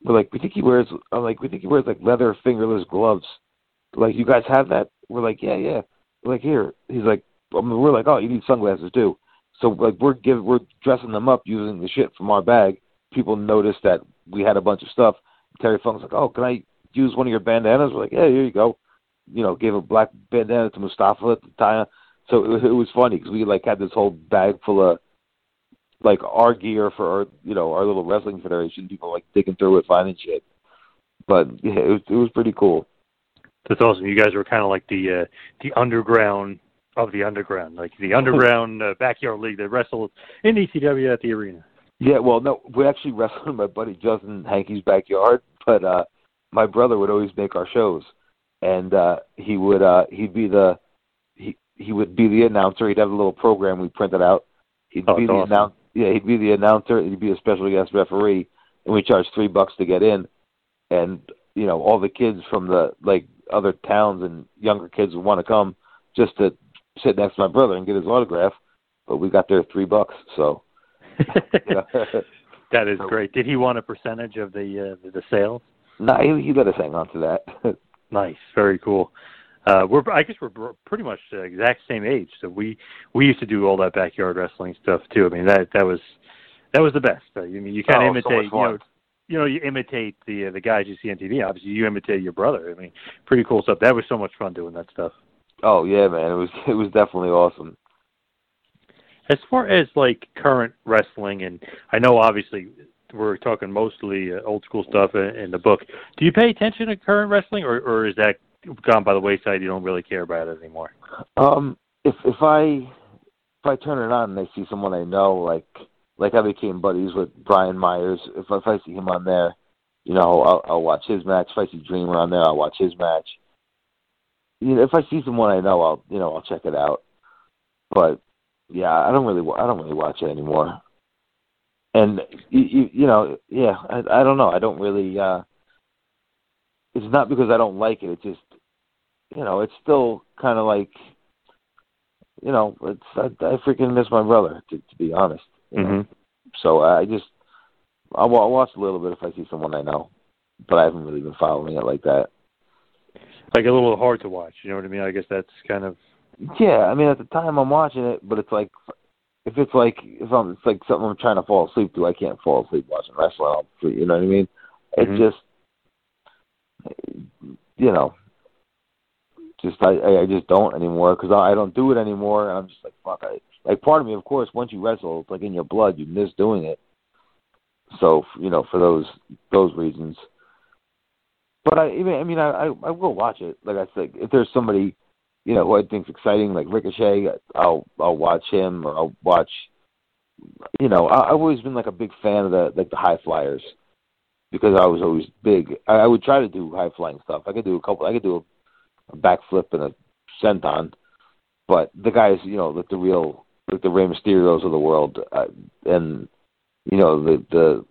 We're like we think he wears I'm like we think he wears like leather fingerless gloves. Like you guys have that? We're like yeah yeah. We're like here. He's like I mean, we're like oh you need sunglasses too. So like we're give we're dressing them up using the shit from our bag. People noticed that we had a bunch of stuff. Terry Funk's like, oh, can I use one of your bandanas? We're like, yeah, here you go. You know, gave a black bandana to Mustafa at the time. So it was, it was funny because we like had this whole bag full of like our gear for our you know our little wrestling federation. People like digging through it, finding shit. But yeah, it was it was pretty cool. That's awesome. You guys were kind of like the uh, the underground of the underground, like the underground uh, backyard league that wrestled in ECW at the arena. Yeah, well, no, we actually wrestled in my buddy Justin Hankey's backyard, but uh my brother would always make our shows, and uh he would uh he'd be the he he would be the announcer. He'd have a little program we printed out. He'd Oh, be the awesome. announcer. Yeah, he'd be the announcer. He'd be a special guest referee, and we charged three bucks to get in. And you know, all the kids from the like other towns and younger kids would want to come just to sit next to my brother and get his autograph. But we got there three bucks, so. That is great. Did he want a percentage of the uh, the, sales? no, he, he let us hang on to that. Nice, very cool. Uh, we're I guess we're pretty much the exact same age, so we we used to do all that backyard wrestling stuff too. I mean that that was that was the best. Uh, you mean you kind of Oh, imitate much you know you know you imitate the uh, the guys you see on TV. Obviously, you imitate your brother. I mean, pretty cool stuff. That was so much fun doing that stuff. oh yeah, man, it was it was definitely awesome. As far as like current wrestling, and I know obviously we're talking mostly uh, old school stuff in, in the book. Do you pay attention to current wrestling, or or is that gone by the wayside? You don't really care about it anymore. Um, if if I if I turn it on and I see someone I know, like like I became buddies with Brian Myers. If if I see him on there, you know, I'll, I'll watch his match. If I see Dreamer on there, I'll watch his match. You know, if I see someone I know, I'll you know I'll check it out. But yeah, I don't really I don't really watch it anymore. And you you, know yeah I I don't know I don't really. uh It's not because I don't like it. It's just you know it's still kind of like you know, it's I, I freaking miss my brother to, to be honest. You? Mm-hmm. So I just I'll, I'll watch a little bit if I see someone I know, but I haven't really been following it like that. Like a little hard to watch. You know what I mean? I guess that's kind of Yeah, I mean at the time I'm watching it, but it's like if it's like if I'm it's like something I'm trying to fall asleep to, I can't fall asleep watching wrestling. I'll, you know what I mean? It Mhm. just you know just I I I just don't anymore because I, I don't do it anymore, and I'm just like fuck. I like part of me, of course, once you wrestle, it's like in your blood. You miss doing it. So you know, for those those reasons. But I even I mean I I, I will watch it. Like I said, if there's somebody you know who I think's exciting, like Ricochet, I'll I'll watch him or I'll watch. You know, I, I've always been like a big fan of the like the high flyers because I was always big. I, I would try to do high flying stuff. I could do a couple. I could do a, a backflip and a senton, but the guys, you know, like the real, like the Rey Mysterios of the world, uh, and you know the the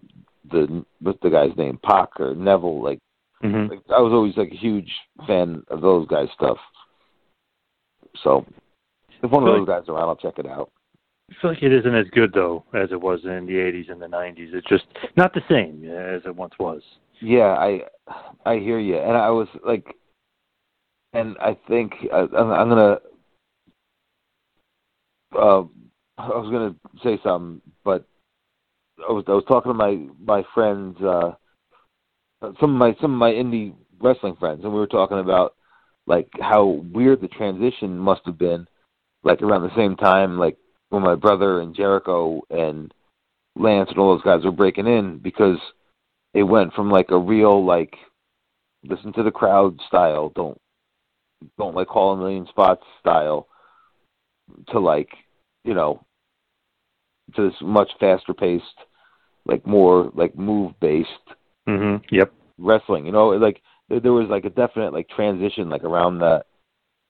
the what's the guy's name, Pac or Neville, like Mhm. like, I was always like a huge fan of those guys' stuff. So if one of those guys around, I'll check it out. I feel like it isn't as good though as it was in the '80s and the '90s. It's just not the same as it once was. Yeah, I I hear you, and I was like, and I think I, I'm, I'm gonna. Uh, I was gonna say something, but I was I was talking to my my friends, uh, some of my some of my indie wrestling friends, and we were talking about like how weird the transition must have been, like around the same time, like when my brother and Jericho and Lance and all those guys were breaking in because it went from like a real like listen to the crowd style, don't don't like call a million spots style to like, you know, to this much faster paced, like more like move based Mm-hmm. Yep. wrestling. You know, like there there was like a definite like transition like around the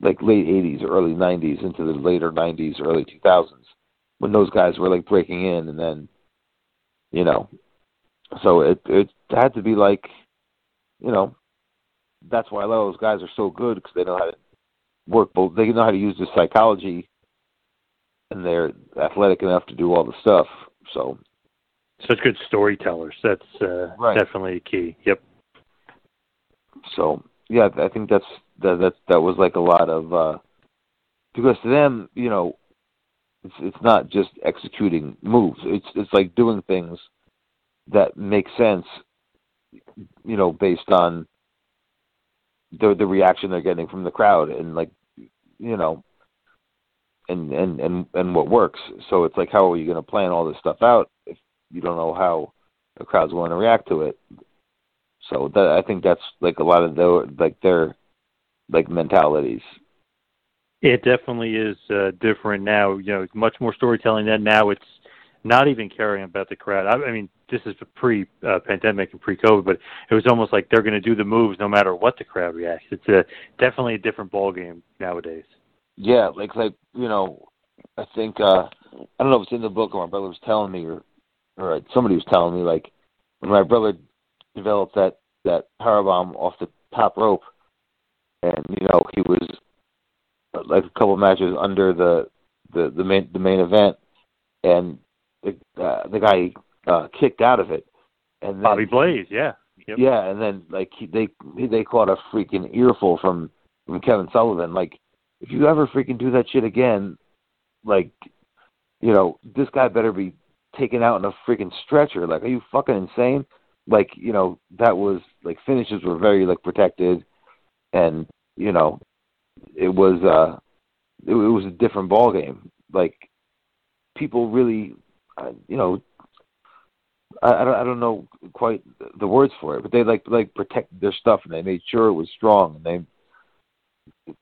like late eighties or early nineties into the later nineties, early two thousands. when those guys were like breaking in, and then you know, so it it had to be like, you know, that's why a lot of those guys are so good because they know how to work both. They know how to use the psychology, and they're athletic enough to do all the stuff. So, such good storytellers. That's uh, right. definitely key. Yep. So yeah, I think that's that that that was like a lot of uh because to them, you know, it's it's not just executing moves. It's it's like doing things that make sense, you know, based on the the reaction they're getting from the crowd and like you know and and and and what works. So it's like how are you going to plan all this stuff out if you don't know how the crowd's going to react to it? So that I think that's like a lot of their like their like mentalities. It definitely is uh, different now. You know, it's much more storytelling than now. It's not even caring about the crowd. I, I mean, this is pre-pandemic uh, and pre-COVID, but it was almost like they're going to do the moves no matter what the crowd reacts. It's a definitely a different ball game nowadays. Yeah, like like you know, I think uh I don't know if it's in the book or my brother was telling me or or somebody was telling me like when my brother developed that that power bomb off the top rope, and you know he was like a couple matches under the the the main the main event, and the uh, the guy uh, kicked out of it, and then, Bobby Blaze, yeah, yep. yeah, and then like he, they they caught a freaking earful from from Kevin Sullivan. Like, if you ever freaking do that shit again, like, you know, this guy better be taken out in a freaking stretcher. Like, are you fucking insane? Like, you know, that was like finishes were very like protected, and you know, it was uh, it, it was a different ball game. Like, people really, uh, you know, I, I don't I don't know quite the words for it, but they like like protected their stuff and they made sure it was strong and they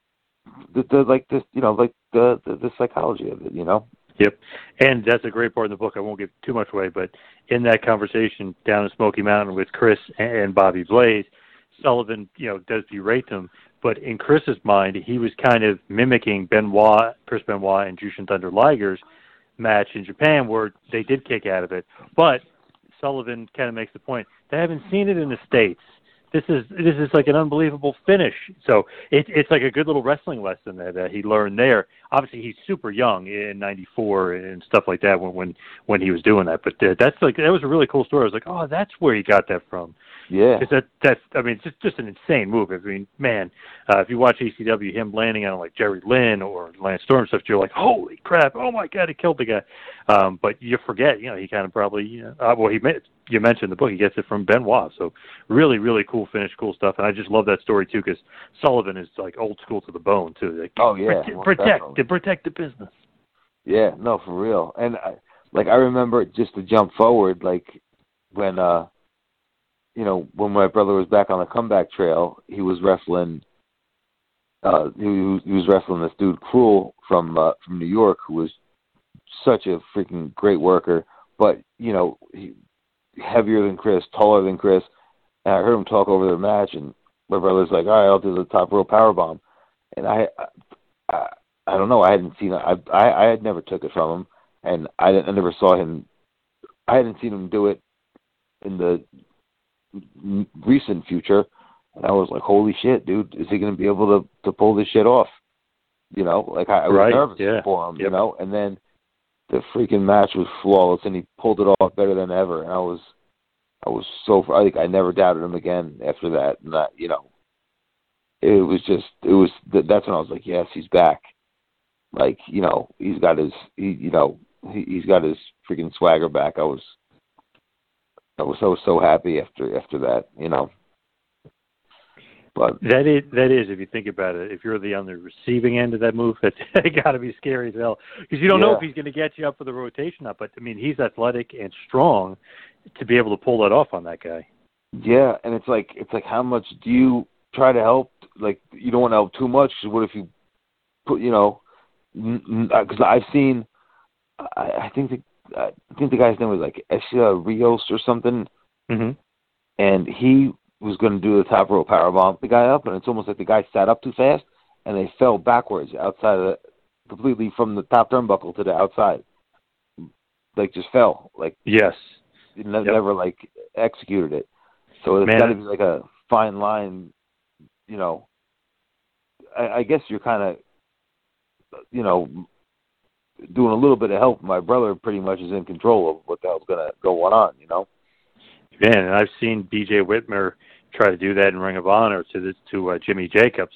the, the like this you know like the, the the psychology of it you know Yep, and that's a great part of the book. I won't give too much away, but in that conversation down in Smoky Mountain with Chris and Bobby Blaze, Sullivan, you know, does berate them, but in Chris's mind, he was kind of mimicking Benoit, Chris Benoit, and Jushin Thunder Liger's match in Japan, where they did kick out of it. But Sullivan kind of makes the point they haven't seen it in the states this is this is like an unbelievable finish. So it, it's like a good little wrestling lesson that uh, he learned there. Obviously, he's super young in '94 and stuff like that when when when he was doing that. But uh, that's like that was a really cool story. I was like, oh, that's where he got that from. Yeah, because that that's I mean, it's just just an insane move. I mean, man, uh, if you watch ECW, him landing on like Jerry Lynn or Lance Storm stuff, you're like, holy crap! Oh my god, he killed the guy. Um, but you forget, you know, he kind of probably, you know, uh, well, he you mentioned the book, he gets it from Benoit. So really, really cool finish, cool stuff, and I just love that story too because Sullivan is like old school to the bone too. Like, oh yeah, protect, protect to protect the business. Yeah, no, for real. And I, like I remember just to jump forward, like when uh you know, when my brother was back on the comeback trail, he was wrestling. Uh, he, he was wrestling this dude Cruel from uh, from New York, who was such a freaking great worker, but you know, he, heavier than Chris, taller than Chris. And I heard him talk over the match, and my brother's like, "All right, I'll do the top rope power bomb," and I, I, I don't know, I hadn't seen. I, I, I had never took it from him, and I, I never saw him. I hadn't seen him do it in the recent future, and I was like, "Holy shit, dude! Is he going to be able to to pull this shit off?" You know, like I, I was right. nervous yeah. for him. Yep. You know, and then the freaking match was flawless, and he pulled it off better than ever. And I was, I was so. I think I never doubted him again after that. And that, you know, it was just, it was. That's when I was like, yes, he's back. Like, you know, he's got his, he, you know, he, he's got his freaking swagger back. I was, I was so so happy after after that, you know. But that is that is if you think about it, if you're the on the receiving end of that move, that's got to be scary as hell because you don't yeah. know if he's going to get you up for the rotation up. But I mean, he's athletic and strong to be able to pull that off on that guy. Yeah, and it's like it's like how much do you try to help? Like you don't want to help too much. What if you put you know? Because I've seen, I, I think the I think the guy's name was like Esia Rios or something, mm-hmm. and he was going to do the top rope power bomb the guy up, and it's almost like the guy sat up too fast, and they fell backwards outside of the, completely from the top turnbuckle to the outside. like just fell. Like yes, ne- yep. never like executed it. So it's got to be like a fine line. You know, I, I guess you're kind of, you know, doing a little bit of help. My brother pretty much is in control of what the hell's gonna go on. You know. Man, and I've seen B.J. Whitmer try to do that in Ring of Honor to this to uh, Jimmy Jacobs,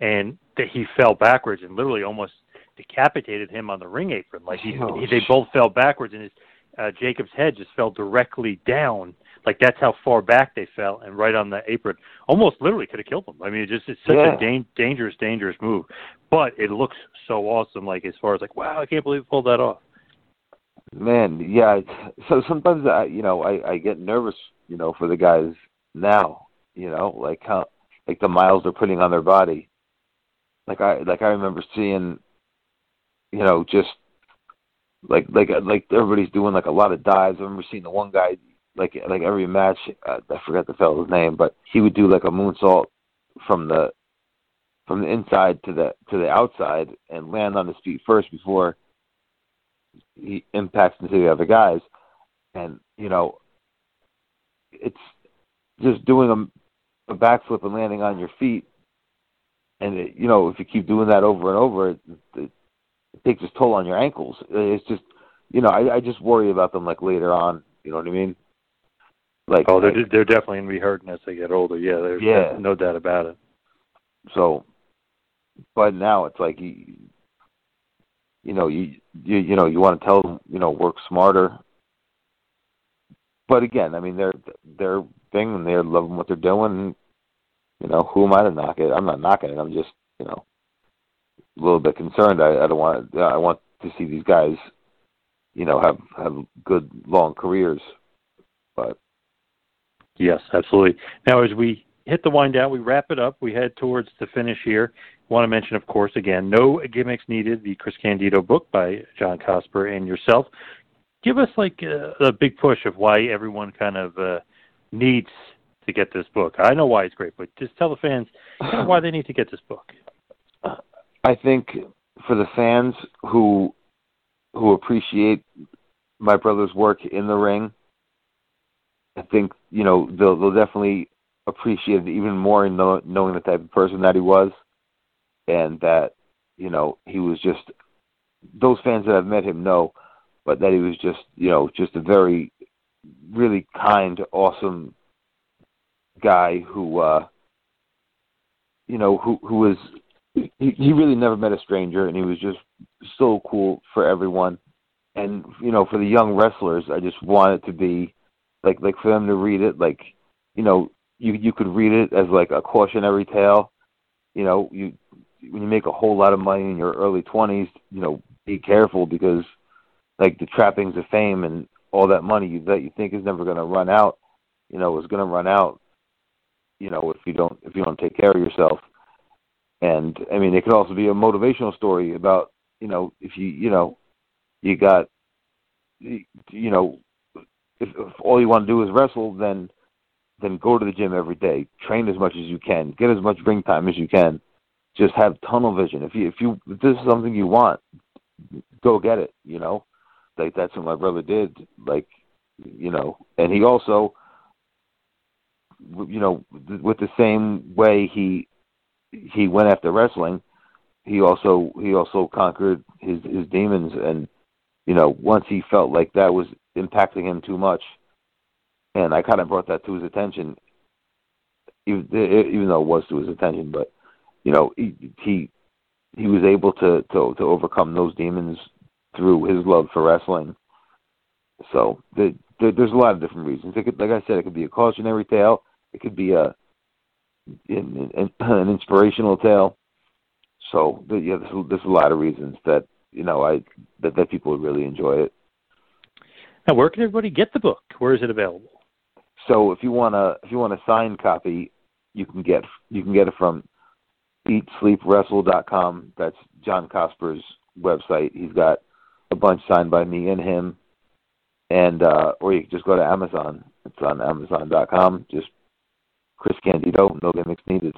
and that he fell backwards and literally almost decapitated him on the ring apron. Like he, oh. he they both fell backwards, and his uh, Jacob's head just fell directly down. Like that's how far back they fell, and right on the apron, almost literally could have killed them. I mean, it just it's such yeah. a da- dangerous, dangerous move, but it looks so awesome. Like as far as like, wow, I can't believe he pulled that off. Man, yeah. So sometimes I, you know, I I get nervous, you know, for the guys now, you know, like how like the miles they're putting on their body. Like I like I remember seeing, you know, just like like like everybody's doing like a lot of dives. I remember seeing the one guy like like every match. Uh, I forgot the fellow's name, but he would do like a moonsault from the from the inside to the to the outside and land on his feet first before he impacts into the other guys. And you know, it's just doing a, a backflip and landing on your feet. And it, you know, if you keep doing that over and over, it, it, it takes its toll on your ankles. It's just, you know, I, I just worry about them like later on. You know what I mean? Like, oh, they're they're definitely gonna be hurting as they get older. Yeah, there's yeah. no doubt about it. So, but now it's like you, you know, you you you know, you want to tell them, you know, work smarter. But again, I mean, they're they're thing and they're loving what they're doing. You know, who am I to knock it? I'm not knocking it. I'm just, you know, a little bit concerned. I, I don't want. I want to see these guys, you know, have have good long careers. But Yes, absolutely. Now, as we hit the wind down, we wrap it up. We head towards the finish here. Want to mention, of course, again, no gimmicks needed. The Chris Candido book by John Cosper and yourself. Give us like a, a big push of why everyone kind of uh, needs to get this book. I know why it's great, but just tell the fans why they need to get this book. I think for the fans who who appreciate my brother's work in the ring I think you know they'll they'll definitely appreciate it even more in know, knowing the type of person that he was, and that you know he was just those fans that have met him know, but that he was just you know just a very really kind, awesome guy who uh you know who who was he, he really never met a stranger and he was just so cool for everyone. And you know for the young wrestlers i just want it to be like like for them to read it like you know you you could read it as like a cautionary tale. You know you when you make a whole lot of money in your early 20s you know be careful because like the trappings of fame and all that money you, that you think is never going to run out you know is going to run out you know if you don't if you don't take care of yourself and i mean it could also be a motivational story about you know if you you know you got you know if, if all you want to do is wrestle, then then go to the gym every day, train as much as you can, get as much ring time as you can. Just have tunnel vision. If you if you if this is something you want, go get it. You know, like that's what my brother did. Like, you know, and he also, you know, with the same way he he went after wrestling, he also he also conquered his his demons and you know once he felt like that was impacting him too much. And I kind of brought that to his attention, even, though it was to his attention. But you know, he he, he was able to, to to overcome those demons through his love for wrestling. So the, the, there's a lot of different reasons. Could, like I said, it could be a cautionary tale. It could be a an, an inspirational tale. So yeah, there's, there's a lot of reasons that you know I that that people would really enjoy it. Now, where can everybody get the book? Where is it available? So, if you want to, if you want a signed copy, you can get you can get it from EatSleepWrestle.com. That's John Cosper's website. He's got a bunch signed by me and him, and uh, or you can just go to Amazon. It's on Amazon.com. Just Chris Candido, no gimmicks needed.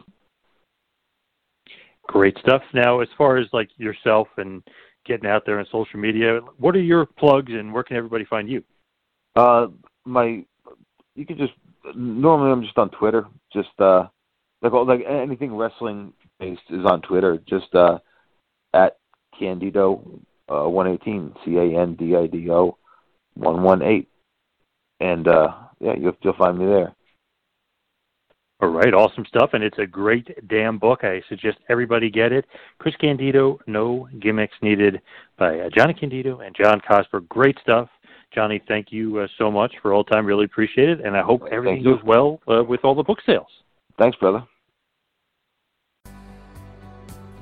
Great stuff. Now, as far as like yourself and getting out there on social media. What are your plugs, and where can everybody find you? Uh, my, you can just normally I'm just on Twitter, just uh, like like anything wrestling based is on Twitter, just uh, at Candido uh, 118, C A N D I D O 118, and uh, yeah, you'll you'll find me there. All right, awesome stuff, and it's a great damn book. I suggest everybody get it. Chris Candido, No Gimmicks Needed, by uh, Johnny Candido and John Cosper. Great stuff. Johnny, thank you uh, so much for all time. Really appreciate it, and I hope everything goes well uh, with all the book sales. Thanks, brother.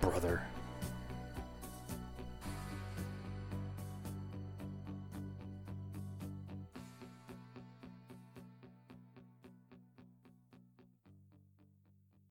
brother.